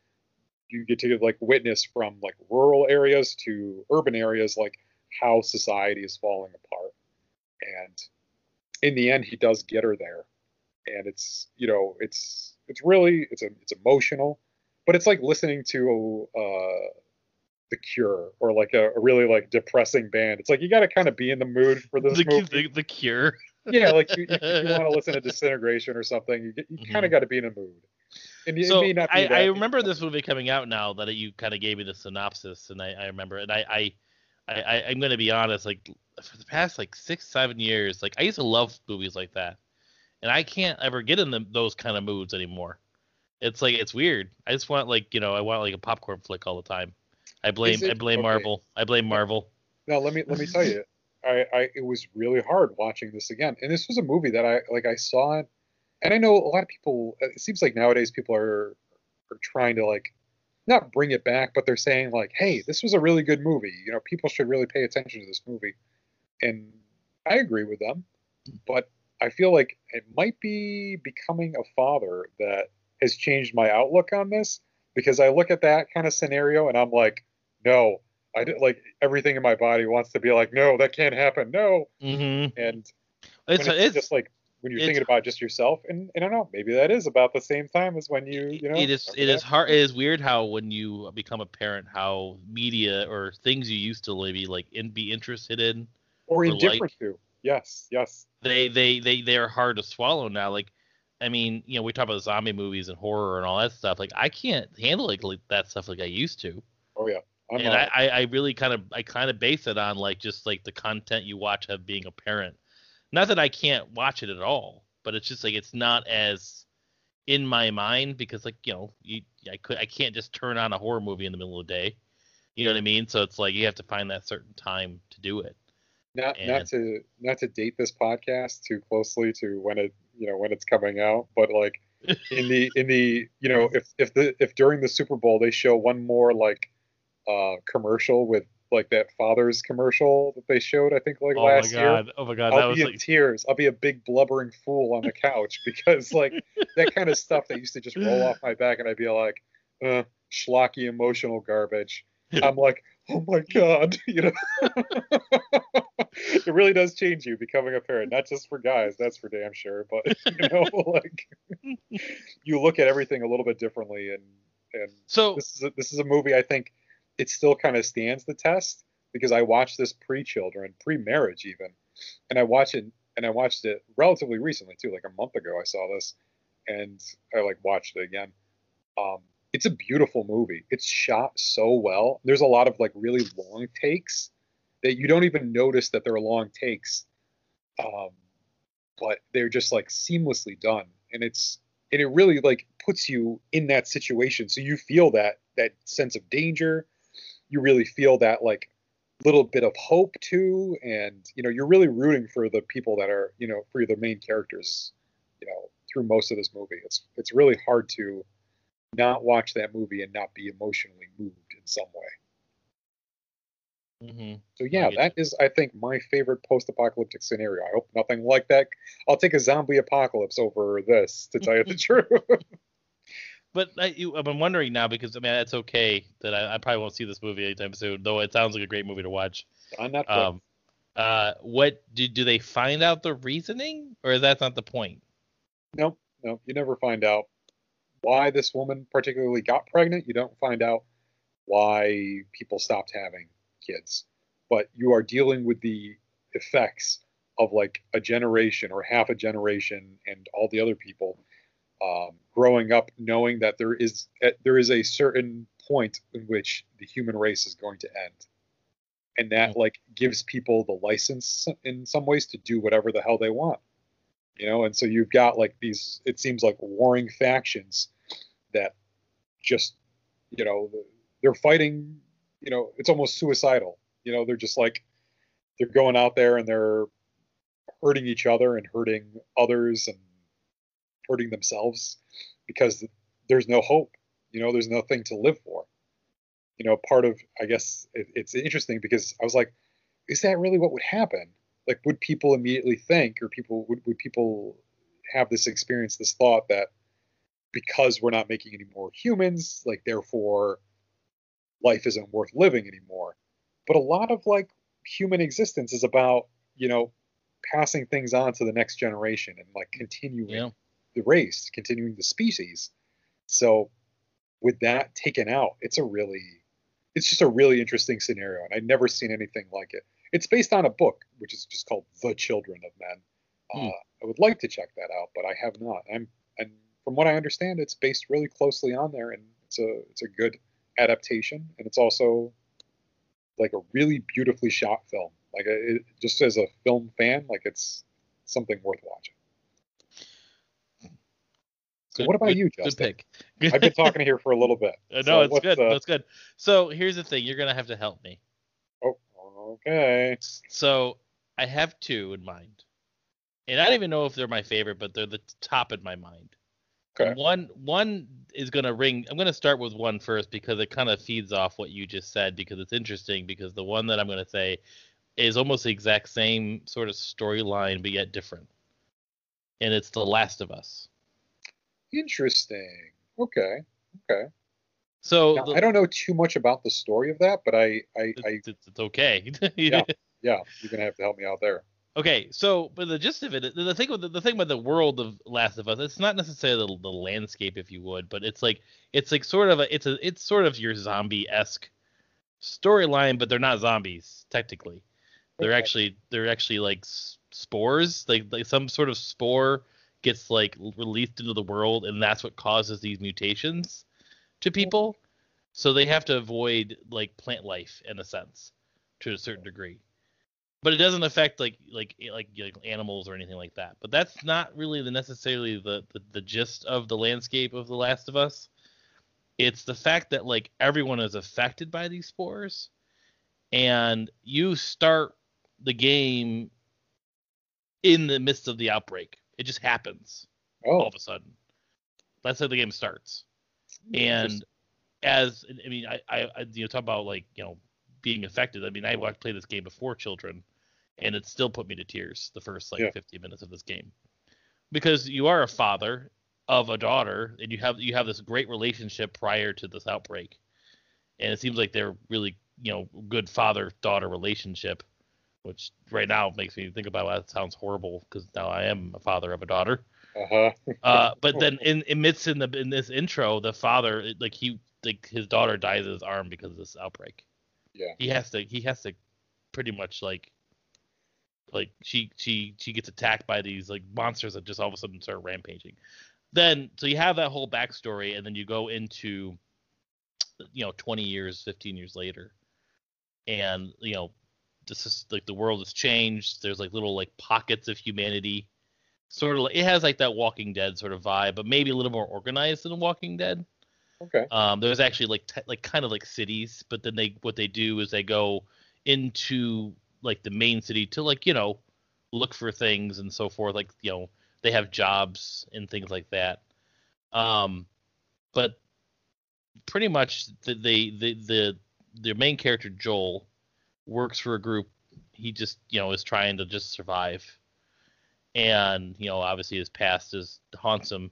you get to like witness from like rural areas to urban areas like how society is falling apart. And in the end he does get her there. And it's you know it's it's really it's a it's emotional but it's like listening to uh the cure or like a, a really like depressing band it's like you got to kind of be in the mood for this the, movie the, the Cure. yeah, like you, you, you want to listen to Disintegration or something, you, you kind Mhm. of got to be in a mood. And it so may not be I, I remember this movie coming out now that you kind of gave me the synopsis, and I, I remember, and I, I, I, I'm gonna be honest, like for the past like six, seven years, like I used to love movies like that, and I can't ever get in the, those kind of moods anymore. It's like it's weird. I just want like you know I want like a popcorn flick all the time. I blame I blame okay. Marvel. I blame Marvel. Now let me let me tell you, I, I it was really hard watching this again, and this was a movie that I like I saw it, and I know a lot of people. It seems like nowadays people are are trying to like not bring it back, but they're saying like, hey, this was a really good movie. You know, people should really pay attention to this movie, and I agree with them, but I feel like it might be becoming a father that has changed my outlook on this because I look at that kind of scenario and I'm like, no, I did like everything in my body wants to be like, no, that can't happen, no. Mm-hmm. And It's when it's, just like when you're thinking about just yourself, and, and I don't know, maybe that is about the same time as when you, you know, it is it is hard it is weird how when you become a parent how media or things you used to maybe like in, be interested in or or indifferent like- to. Yes, yes. they they they they are hard to swallow now like i mean you know we talk about zombie movies and horror and all that stuff like i can't handle like, like that stuff like i used to Oh yeah. I'm and uh-huh. I i really kind of i kind of base it on like just like the content you watch of being a parent not that i can't watch it at all but it's just like it's not as in my mind because like you know you i could i can't just turn on a horror movie in the middle of the day. You know what i mean? So it's like you have to find that certain time to do it. Not and- not to not to date this podcast too closely to when it you know when it's coming out but like in the in the you know if if the if during the super bowl they show one more like uh commercial with like that father's commercial that they showed i think like oh my last year god oh my god I'll was be in like tears. I'll be a big blubbering fool on the couch because like that kind of stuff that used to just roll off my back and I'd be like, uh, schlocky emotional garbage. I'm like, oh my god, you know. it really does change you becoming a parent, not just for guys, that's for damn sure, but you know, like you look at everything a little bit differently and and so this is a, this is a movie I think it still kind of stands the test because I watched this pre-children, pre-marriage even, and I watched it and I watched it relatively recently too, like a month ago. I saw this, and I like watched it again. Um, it's a beautiful movie. It's shot so well. There's a lot of like really long takes that you don't even notice that they're long takes, um, but they're just like seamlessly done, and it's and it really like puts you in that situation so you feel that that sense of danger you really feel that like little bit of hope too and you know you're really rooting for the people that are you know for the main characters you know through most of this movie. It's it's really hard to not watch that movie and not be emotionally moved in some way. Mhm. so yeah that is i think my favorite post-apocalyptic scenario. I hope nothing like that i'll take a zombie apocalypse over this to tell you the truth But I, I'm wondering now because I mean that's okay that I, I probably won't see this movie anytime soon. Though it sounds like a great movie to watch. on Netflix. Um, uh, what do do they find out the reasoning, or is that not the point? Nope, no, you never find out why this woman particularly got pregnant. You don't find out why people stopped having kids, but you are dealing with the effects of like a generation or half a generation and all the other people um, growing up knowing that there is eh, there is a certain point in which the human race is going to end. And that like gives people the license in some ways to do whatever the hell they want. You know, and so you've got like these it seems like warring factions that just you know they're fighting, you know, it's almost suicidal. You know, they're just like they're going out there and they're hurting each other and hurting others and hurting themselves because there's no hope. You know, there's nothing to live for. You know, part of I guess it, it's interesting because I was like, is that really what would happen? Like, would people immediately think, or people would would people have this experience, this thought that because we're not making any more humans, like therefore life isn't worth living anymore. But a lot of like human existence is about, you know, passing things on to the next generation and like continuing Yeah. The race, continuing the species. So with that taken out, it's a really it's just a really interesting scenario and I'd never seen anything like it. It's based on a book which is just called The Children of Men. Hmm. Uh, I would like to check that out, but I have not. I'm and from what I understand, it's based really closely on there, and it's a it's a good adaptation, and it's also like a really beautifully shot film. Like it, just as a film fan, like it's something worth watching. So Good- what about good- you, Good Justin? pick. I've been talking here for a little bit. No, So it's good. That's good. So here's the thing. You're gonna have to help me. oh, okay. So I have two in mind, and I don't even know if they're my favorite, but they're the top in my mind. Okay. One one is gonna ring. I'm gonna start with one first because it kind of feeds off what you just said because it's interesting because the one that I'm gonna say is almost the exact same sort of storyline but yet different, and it's The Last of Us. Interesting. Okay. Okay. So Now, the- I don't know too much about the story of that, but I, I, I it's, it's, okay. Yeah. yeah, you're gonna have to help me out there. Okay, so but the gist of it, the, the thing with the, the thing about the world of Last of Us, it's not necessarily the, the landscape, if you would, but it's like it's like sort of a it's a it's sort of your zombie esque storyline, but they're not zombies technically. They're Okay. actually they're actually like spores, like like some sort of spore gets like released into the world, and that's what causes these mutations to people. So they have to avoid like plant life in a sense, to a certain degree but it doesn't affect like like like like animals or anything like that. But that's not really the necessarily the, the the gist of the landscape of The Last of Us. It's the fact that like everyone is affected by these spores, and you start the game in the midst of the outbreak. It just happens oh. all Oh, of a sudden. That's how the game starts. Hmm, and as I mean, I, I, I you know talk about like you know being affected. I mean, I watched play this game before children, and it still put me to tears the first like Yeah. 15 minutes of this game, because you are a father of a daughter, and you have you have this great relationship prior to this outbreak, and it seems like they're really you know good father daughter relationship, which right now makes me think about that sounds horrible because now I am a father of a daughter. uh-huh. Uh, but then in amidst in the in this intro, the father like he like his daughter dies in his arm because of this outbreak. Yeah. He has to he has to pretty much like like she she she gets attacked by these like monsters that just all of a sudden start rampaging. Then so you have that whole backstory and then you go into you know 20 years 15 years later and you know this is like the world has changed there's like little like pockets of humanity sort of like it has like that Walking Dead sort of vibe, but maybe a little more organized than Walking Dead. Okay. Um, there's actually like te- like kind of like cities, but then they what they do is they go into like the main city to like you know look for things and so forth. Like you know they have jobs and things like that. Um, but pretty much the the the the, the main character Joel works for a group. He just you know is trying to just survive and you know obviously his past is haunts him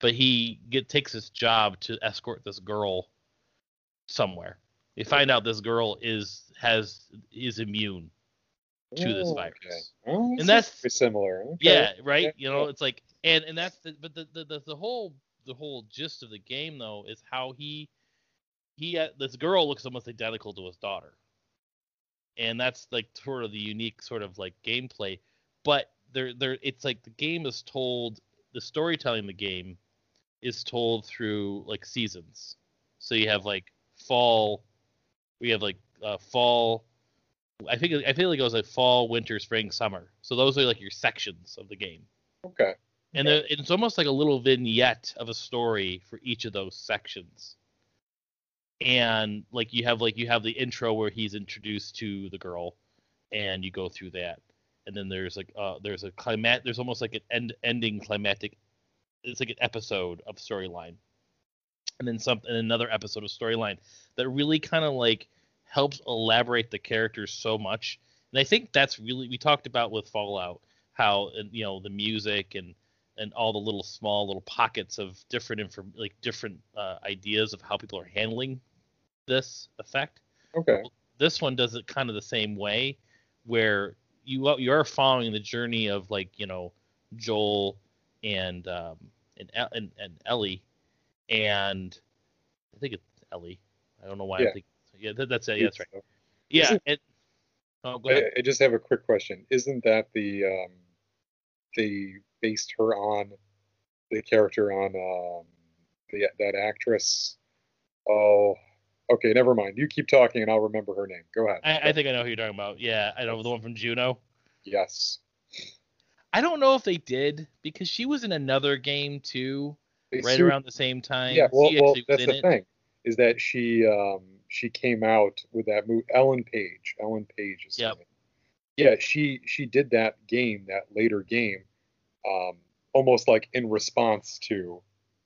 but he get takes his job to escort this girl somewhere they find out this girl is has is immune to this Oh, virus. okay. Oh, And that's- similar. Okay. yeah right you know it's like and and that's the but the, the the the whole the whole gist of the game though is how he he uh, this girl looks almost identical to his daughter and that's like sort of the unique sort of like gameplay but there there it's like the game is told the storytelling in the game is told through like seasons so you have like fall. We have like uh, fall. I think I feel like it goes like fall, winter, spring, summer. So those are like your sections of the game, Okay. and the, it's almost like a little vignette of a story for each of those sections. And like you have like you have the intro where he's introduced to the girl, and you go through that, and then there's like uh there's a climat there's almost like an end ending climatic. It's like an episode of storyline, and then some and another episode of storyline that really kind of like helps elaborate the characters so much. And I think that's really we talked about with Fallout how you know the music and and all the little small little pockets of different inform like different uh, ideas of how people are handling this effect. Okay. This one does it kind of the same way, where you you are following the journey of like you know Joel and um and and, and Ellie, and I think it's Ellie. I don't know why Yeah. I think yeah that, that's it. Yeah, that's right. Yeah. Isn't- And, oh, go ahead. I, I just have a quick question. Isn't that the um, they based her on the character on um, the that actress? Oh, okay. Never mind. You keep talking, and I'll remember her name. Go ahead. I, I think I know who you're talking about. Yeah, I know the one from Juno. yes. I don't know if they did because she was in another game too, They right sued- around the same time. Yeah. Well, she well, that's in the it. thing. Is that she um, she came out with that movie Ellen Page. Ellen Page is. Yep. Yeah, she she did that game, that later game, um, almost like in response to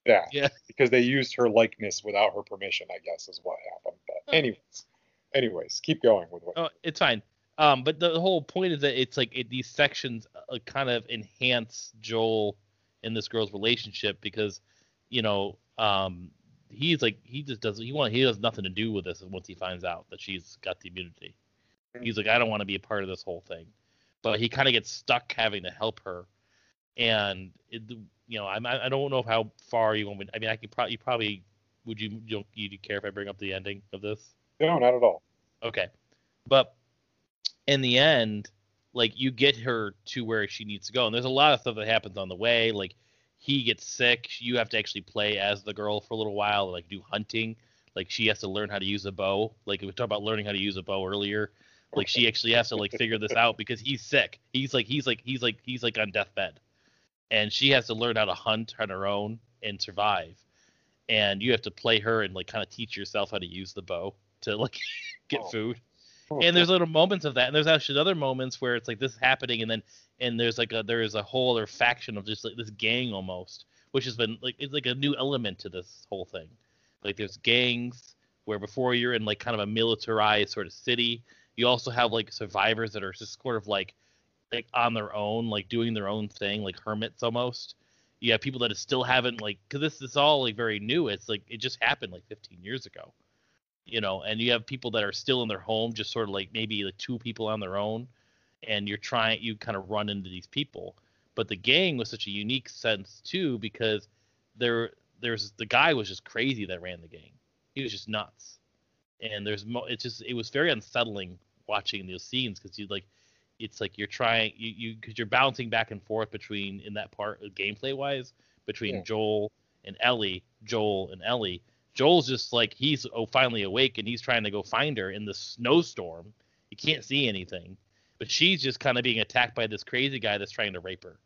that. Yeah. Because they used her likeness without her permission, I guess, is what happened. But Oh. anyways, anyways, keep going with what. Oh, it's fine. Um, but the whole point is that it's like it, these sections uh, kind of enhance Joel and this girl's relationship because, you know, um, he's like he just doesn't he want he has nothing to do with this once he finds out that she's got the immunity. He's like I don't want to be a part of this whole thing, but he kind of gets stuck having to help her, and it, you know I'm, I I don't know how far you want me. I mean I could probably you probably would you you you care if I bring up the ending of this? No, not at all. Okay. But in the end, like you get her to where she needs to go. And there's a lot of stuff that happens on the way. Like he gets sick. You have to actually play as the girl for a little while, like do hunting. Like she has to learn how to use a bow. Like we talked about learning how to use a bow earlier. Like she actually has to like figure this out because he's sick. He's like he's like he's like he's like on deathbed. And she has to learn how to hunt on her own and survive. And you have to play her and like kind of teach yourself how to use the bow to like get Oh. food oh, and there's little moments of that and there's actually other moments where it's like this is happening and then and there's like a there is a whole other faction of just like this gang almost which has been like it's like a new element to this whole thing like there's gangs where before you're in like kind of a militarized sort of city you also have like survivors that are just sort of like like on their own like doing their own thing like hermits almost you have people that still haven't like because this is all like very new it's like it just happened like 15 years ago you know, and you have people that are still in their home, just sort of like maybe like two people on their own, and you're trying, you kind of run into these people. But the gang was such a unique sense too, because there, there's the guy was just crazy that ran the gang. He was just nuts, and there's mo- it's just it was very unsettling watching those scenes because you like, it's like you're trying you you because you're bouncing back and forth between in that part uh, gameplay wise between Yeah. Joel and Ellie, Joel and Ellie. Joel's just like he's oh finally awake and he's trying to go find her in the snowstorm. He can't see anything, but she's just kind of being attacked by this crazy guy that's trying to rape her.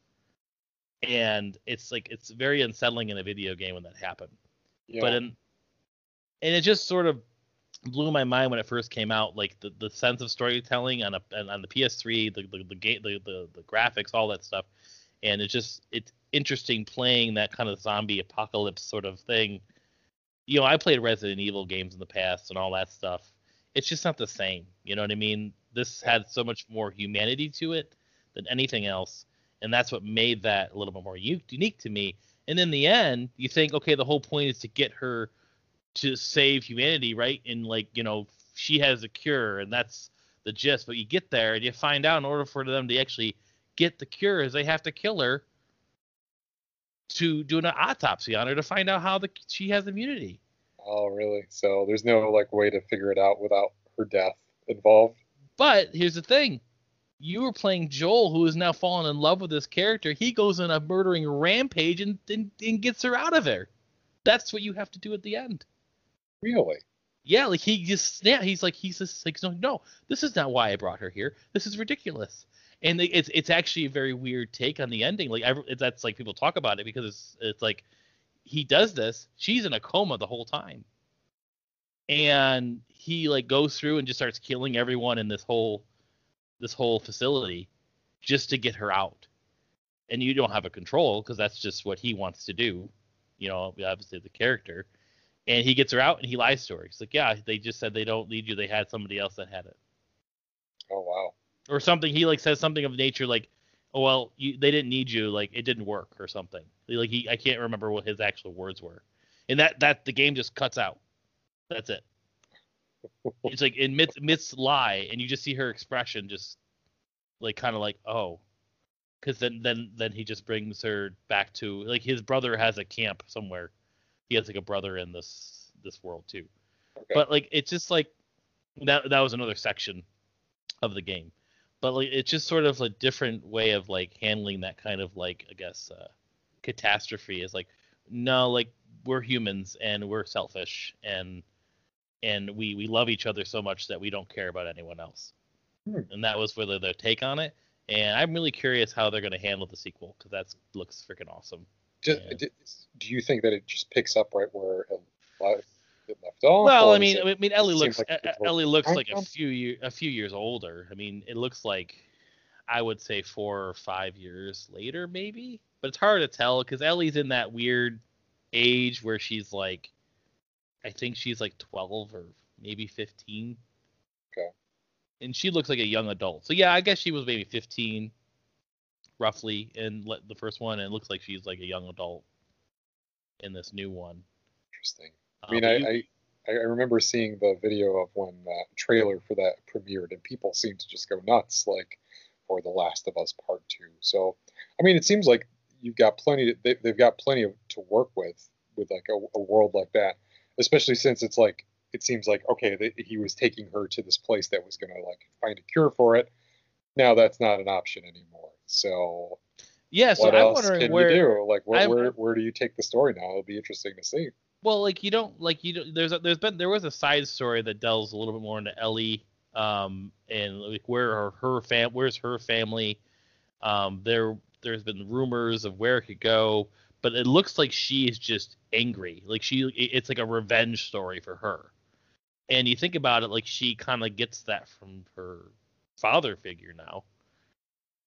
And it's like it's very unsettling in a video game when that happened. Yeah. But in and it just sort of blew my mind when it first came out, like the, the sense of storytelling on a on the PS3, the the the, game, the the the graphics, all that stuff, and it's just it's interesting playing that kind of zombie apocalypse sort of thing. You know, I played Resident Evil games in the past and all that stuff. It's just not the same. You know what I mean? This had so much more humanity to it than anything else, and that's what made that a little bit more unique to me. And in the end, you think, okay, the whole point is to get her to save humanity, right? And like, you know, she has a cure, and that's the gist. But you get there and you find out in order for them to actually get the cure, is they have to kill her to do an autopsy on her to find out how the she has immunity. oh, really? So there's no like way to figure it out without her death involved. But here's the thing. You were playing Joel, who is now fallen in love with this character. He goes on a murdering rampage and, and, and gets her out of there. That's what you have to do at the end. Really? Yeah, like he just snap. He's like he's just like no, no, this is not why I brought her here. This is ridiculous. And it's it's actually a very weird take on the ending. Like I, that's like people talk about it because it's it's like he does this. She's in a coma the whole time, and he like goes through and just starts killing everyone in this whole this whole facility just to get her out. And you don't have a control because that's just what he wants to do. You know, obviously the character and he gets her out and he lies to her. He's like, yeah, they just said they don't need you. They had somebody else that had it. Oh wow. Or something. He like says something of nature like, oh well, you, they didn't need you. Like it didn't work or something. Like he, I can't remember what his actual words were. And that that the game just cuts out. That's it. it's like in mid midst lie, and you just see her expression just like kind of like oh, because then then then he just brings her back to like his brother has a camp somewhere he has like a brother in this this world too. Okay. But like it's just like that that was another section of the game. But like it's just sort of a different way of like handling that kind of like I guess uh, catastrophe is like no like we're humans and we're selfish and and we we love each other so much that we don't care about anyone else. Hmm. And that was really their take on it. And I'm really curious how they're going to handle the sequel because that looks freaking awesome. Do, yeah. do, you think that it just picks up right where it left off? Well, I mean, it, I mean, Ellie looks like Ellie looks like a few year, a few years older. I mean, it looks like I would say four or five years later, maybe. But it's hard to tell because Ellie's in that weird age where she's like, I think she's like 12 or maybe 15. Okay. And she looks like a young adult. So yeah, I guess she was maybe 15 roughly in the first one, and it looks like she's like a young adult in this new one. Interesting. I uh, mean, I, you, I, I remember seeing the video of when that trailer for that premiered, and people seemed to just go nuts, like for The Last of Us Part Two. So, I mean, it seems like you've got plenty. They, have got plenty of, to work with with like a, a, world like that, especially since it's like it seems like okay, he was taking her to this place that was going to like find a cure for it. Now that's not an option anymore. So yeah, so what I'm else wondering can where you do? Like where, where where do you take the story now? It'll be interesting to see. Well, like you don't like you don't, there's a, there's been there was a side story that delves a little bit more into Ellie um and like where are her fam where's her family um there there's been rumors of where it could go but it looks like she is just angry like she it's like a revenge story for her and you think about it like she kind of gets that from her father figure now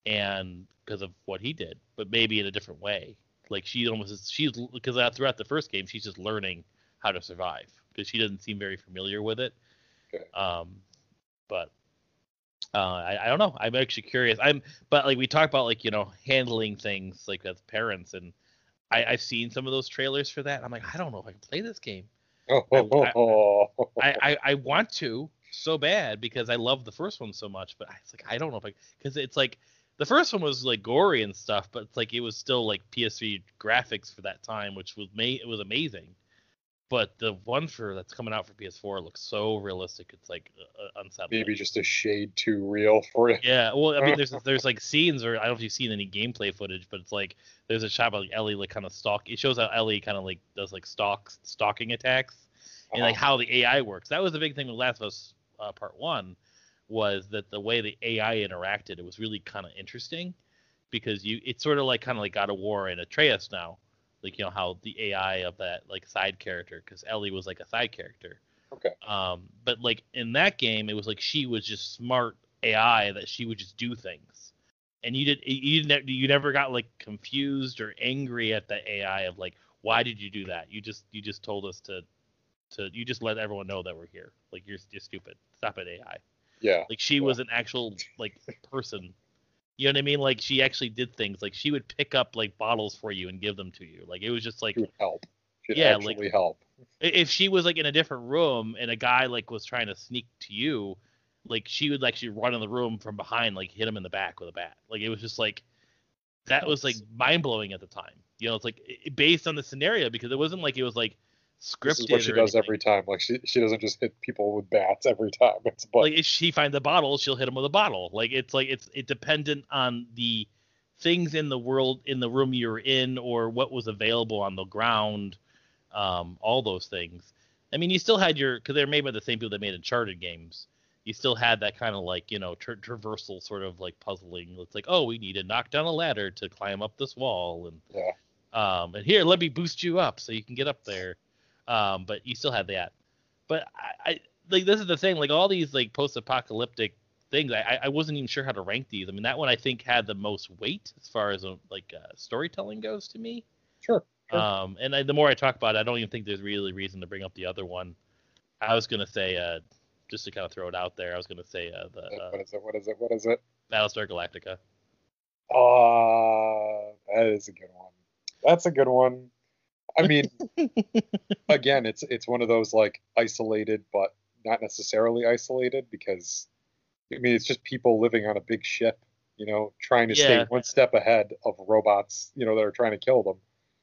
and because of what he did, but maybe in a different way. Like she almost she's because throughout the first game she's just learning how to survive because she doesn't seem very familiar with it. Okay. Um, but uh, I, I don't know. I'm actually curious. I'm but like we talk about like you know handling things like as parents and I, I've seen some of those trailers for that. I'm like I don't know if I can play this game. Oh, I, I, I, I want to so bad because I love the first one so much, but it's like I don't know if I because it's like the first one was like gory and stuff, but it's like it was still like PS3 graphics for that time, which was ma- it was amazing. But the one for that's coming out for PS4 looks so realistic. It's like uh, unsettling. Maybe just a shade too real for you. Yeah, well, I mean, there's there's like scenes, or I don't know if you've seen any gameplay footage, but it's like there's a shot of like Ellie like kind of stalk. It shows how Ellie kind of like does like stalks stalking attacks, and uh-huh. like how the AI works. That was the big thing with Last of Us uh, Part One was that the way the AI interacted, it was really kind of interesting because you it's sort of like kind of like God of War and Atreus now, like you know how the AI of that like side character because Ellie was like a side character. Okay. Um, but like in that game, it was like she was just smart AI that she would just do things, and you did you ne- you never got like confused or angry at the AI of like why did you do that? You just you just told us to to you just let everyone know that we're here. Like you're you're stupid. Stop it, AI. Yeah. Like she yeah. was an actual like person. You know what I mean? Like she actually did things. Like she would pick up like bottles for you and give them to you. Like it was just like she would help. She'd yeah, like, help. If she was like in a different room and a guy like was trying to sneak to you, like she would actually run in the room from behind, like hit him in the back with a bat. Like it was just like that was like mind blowing at the time. You know, it's like it, based on the scenario because it wasn't like it was like scripted. This is what she does anything. every time. Like she she doesn't just hit people with bats every time. It's but like if she finds a bottle, she'll hit him with a bottle. Like it's like it's it dependent on the things in the world in the room you're in or what was available on the ground, um, all those things. I mean, you still had your because they're made by the same people that made Uncharted games. You still had that kind of like you know tra- traversal sort of like puzzling. It's like, oh, we need to knock down a ladder to climb up this wall, and Yeah. um, and here let me boost you up so you can get up there. Um, but you still had that. But I, I like this is the thing. Like all these like post-apocalyptic things, I, I wasn't even sure how to rank these. I mean, that one I think had the most weight as far as uh, like uh, storytelling goes to me. Sure. Sure. Um, and I, the more I talk about it, I don't even think there's really reason to bring up the other one. I was gonna say, uh, just to kind of throw it out there, I was gonna say uh, the uh, what is it? What is it? What is it? Battlestar Galactica. Uh, that is a good one. That's a good one. I mean, again, it's it's one of those like isolated, but not necessarily isolated because I mean it's just people living on a big ship, you know, trying to stay one step ahead of robots, you know, that are trying to kill them.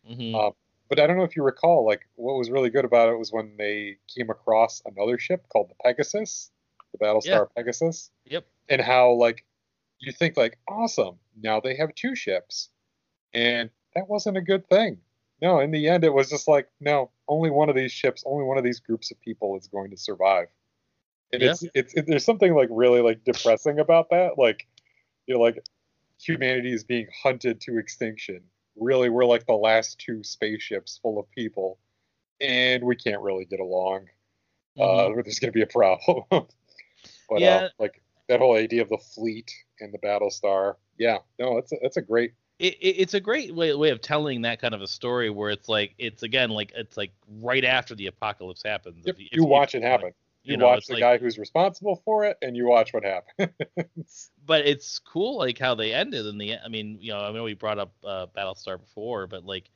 hmm Um, but I don't know if you recall, like what was really good about it was when they came across another ship called the Pegasus, the Battlestar Yeah. Pegasus Yep. and how like you think like awesome now they have two ships and that wasn't a good thing no in the end it was just like no only one of these ships only one of these groups of people is going to survive and Yeah. it's it's it, there's something like really like depressing about that like you know like humanity is being hunted to extinction really we're like the last two spaceships full of people and we can't really get along Mhm. uh, there's going to be a problem. but Yeah. uh, like that whole idea of the fleet and the Battlestar, yeah, no, it's a, it's a great. It, it, it's a great way, way of telling that kind of a story where it's like it's again like it's like right after the apocalypse happens. Yep, If you if watch it like, happen. You, you know, watch the like- guy who's responsible for it, and you watch what happens. but it's cool like how they ended in the. I mean, you know, I know we brought up uh, Battlestar before, but like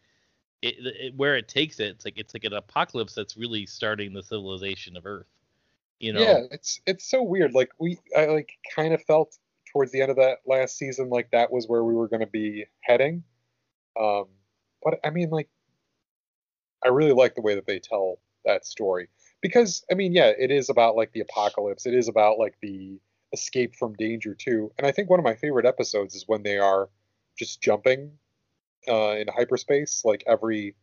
it, it where it takes it, it's like it's like an apocalypse that's really starting the civilization of Earth. You know, Yeah, it's it's so weird. Like we, I like kind of felt towards the end of that last season like that was where we were going to be heading. Um, but I mean, like, I really like the way that they tell that story because I mean, yeah, it is about like the apocalypse. It is about like the escape from danger too. And I think one of my favorite episodes is when they are just jumping uh, in hyperspace, like every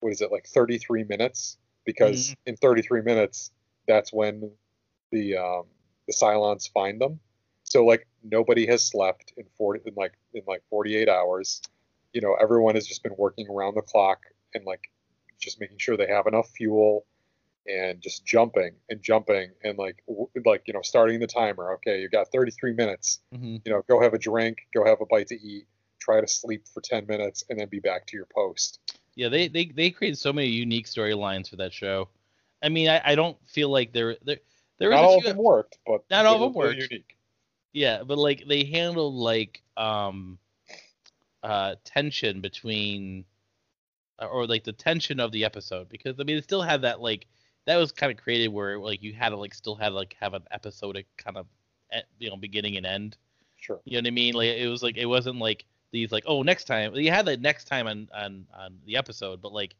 what is it, like 33 minutes? Because in 33 minutes, that's when the um, the Cylons find them. So like nobody has slept in 40 in like in like 48 hours. You know, everyone has just been working around the clock and like just making sure they have enough fuel and just jumping and jumping and like w- like you know starting the timer. Okay, you got 33 minutes. hmm You know, go have a drink, go have a bite to eat, try to sleep for 10 minutes, and then be back to your post. Yeah, they they they created so many unique storylines for that show. I mean, I, I don't feel like there there there Not all of few, them worked, but Not all of them were worked. Unique. Yeah, but like they handled like um uh tension between uh, or like the tension of the episode because I mean it still had that like that was kind of created where like you had to like still had like have an episodic kind of you know beginning and end. Sure. You know what I mean? Like it was like it wasn't like these like oh next time you had the next time on on on the episode, but like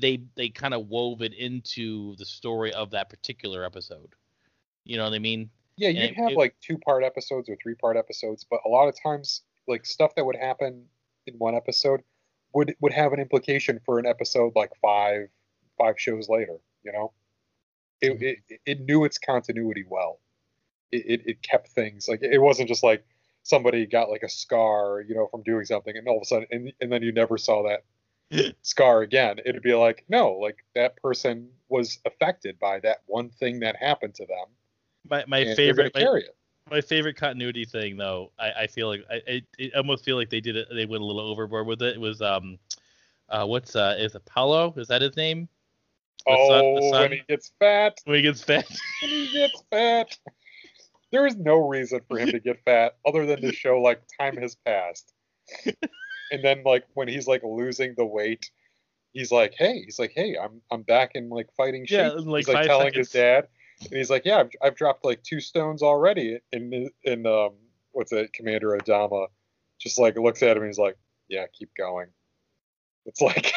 they they kind of wove it into the story of that particular episode. You know what I mean? Yeah, you'd it- have it- like two part episodes or three part episodes, but a lot of times, like stuff that would happen in one episode would would have an implication for an episode like five five shows later. You know, it Mhm. it, it knew its continuity well. It, it it kept things like it wasn't just like somebody got like a scar, you know, from doing something, and all of a sudden, and, and then you never saw that scar again. It'd be like, no, like that person was affected by that one thing that happened to them. My my and favorite my, my favorite continuity thing though i, I feel like I, I, almost feel like they did it they went a little overboard with it it was um uh what's uh is Apollo? is that his name The oh, the when he gets fat, when he gets fat when he gets fat. There is no reason for him to get fat other than to show like time has passed. and then like when he's like losing the weight, he's like, "Hey, he's like, hey, I'm I'm back in like fighting shape." Yeah, like, he's like telling his dad, and he's like, "Yeah, I've, I've dropped like two stones already." In in um, what's it, Commander Adama, just like looks at him and he's like, "Yeah, keep going." It's like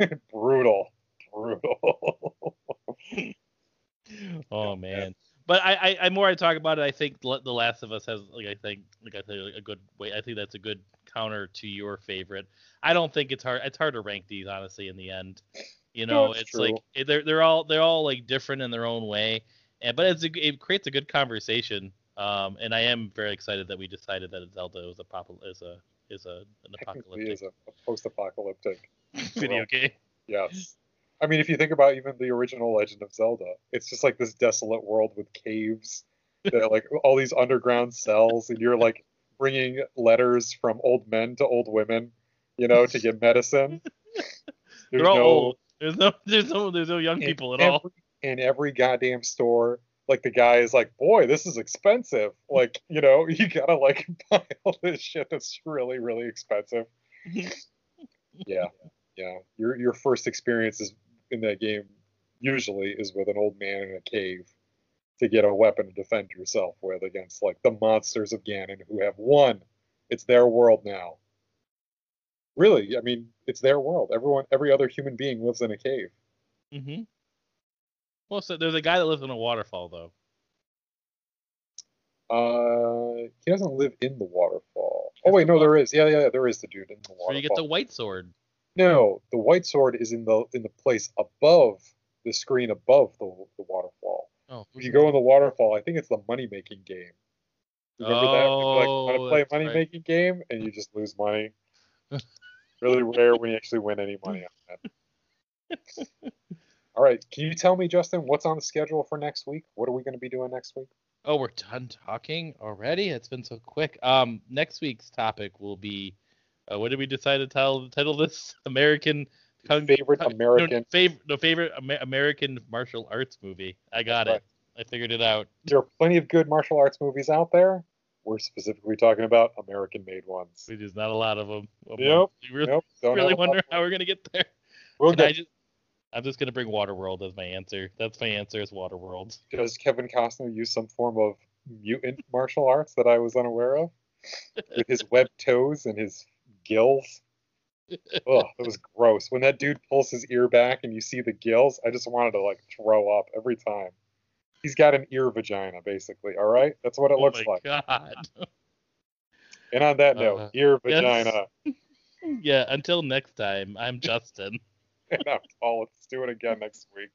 brutal, brutal. oh man but I, I i more i talk about it i think the the last of us has like i think like i say a good way i think that's a good counter to your favorite i don't think it's hard it's hard to rank these honestly in the end You know, No, it's true. like they're they're all they're all like different in their own way, and but it's a, it creates a good conversation. Um, and I am very excited that we decided that Zelda is a pop is a is a an apocalyptic is a, a post-apocalyptic. video world. game. Yes. I mean, if you think about even the original Legend of Zelda, it's just like this desolate world with caves, that like all these underground cells, and you're like bringing letters from old men to old women, you know, to get medicine. There's They're all no old. There's no there's no there's no young in people at every, all. In every goddamn store, like the guy is like, "Boy, this is expensive." Like, you know, you gotta like buy all this shit that's really, really expensive. Yeah, yeah. Your your first experience is in that game usually is with an old man in a cave to get a weapon to defend yourself with against like the monsters of Ganon who have won. It's their world now. Really, I mean, it's their world. Everyone, every other human being lives in a cave. Mm-hmm. Well, so there's a guy that lives in a waterfall though. Uh, he doesn't live in the waterfall. Oh wait, no, there is. Yeah, yeah, there is the dude in the waterfall. So you get the white sword. No, the white sword is in the in the place above the screen above the the waterfall. Oh, If you go in the waterfall, I think it's the money making game. Remember that? You're like, want Oh, to play a money right. making game and you just lose money. really rare when you actually win any money on that. All right, can you tell me, Justin, what's on the schedule for next week? What are we going to be doing next week? Oh, we're done talking already. It's been so quick. Um, next week's topic will be, uh, what did we decide to title title this? American Kung, Favorite American. No, favorite, no, favorite Amer- American martial arts movie. I got Right. it. I figured it out. There are plenty of good martial arts movies out there. We're specifically talking about American made ones. There's not a lot of them. Yep, You really, Nope, don't really wonder how we're gonna get there. We'll get just, I'm just gonna bring Waterworld as my answer. That's my answer is Waterworld. Does Kevin Costner use some form of mutant martial arts that I was unaware of? With his webbed toes and his gills? Ugh, that was gross. When that dude pulls his ear back and you see the gills, I just wanted to like throw up every time. He's got an ear vagina, basically. All right, that's what it oh looks my like. god. And on that note, Uh, ear yes. vagina. yeah. Until next time, I'm Justin. And I'm Paul. Let's do it again next week.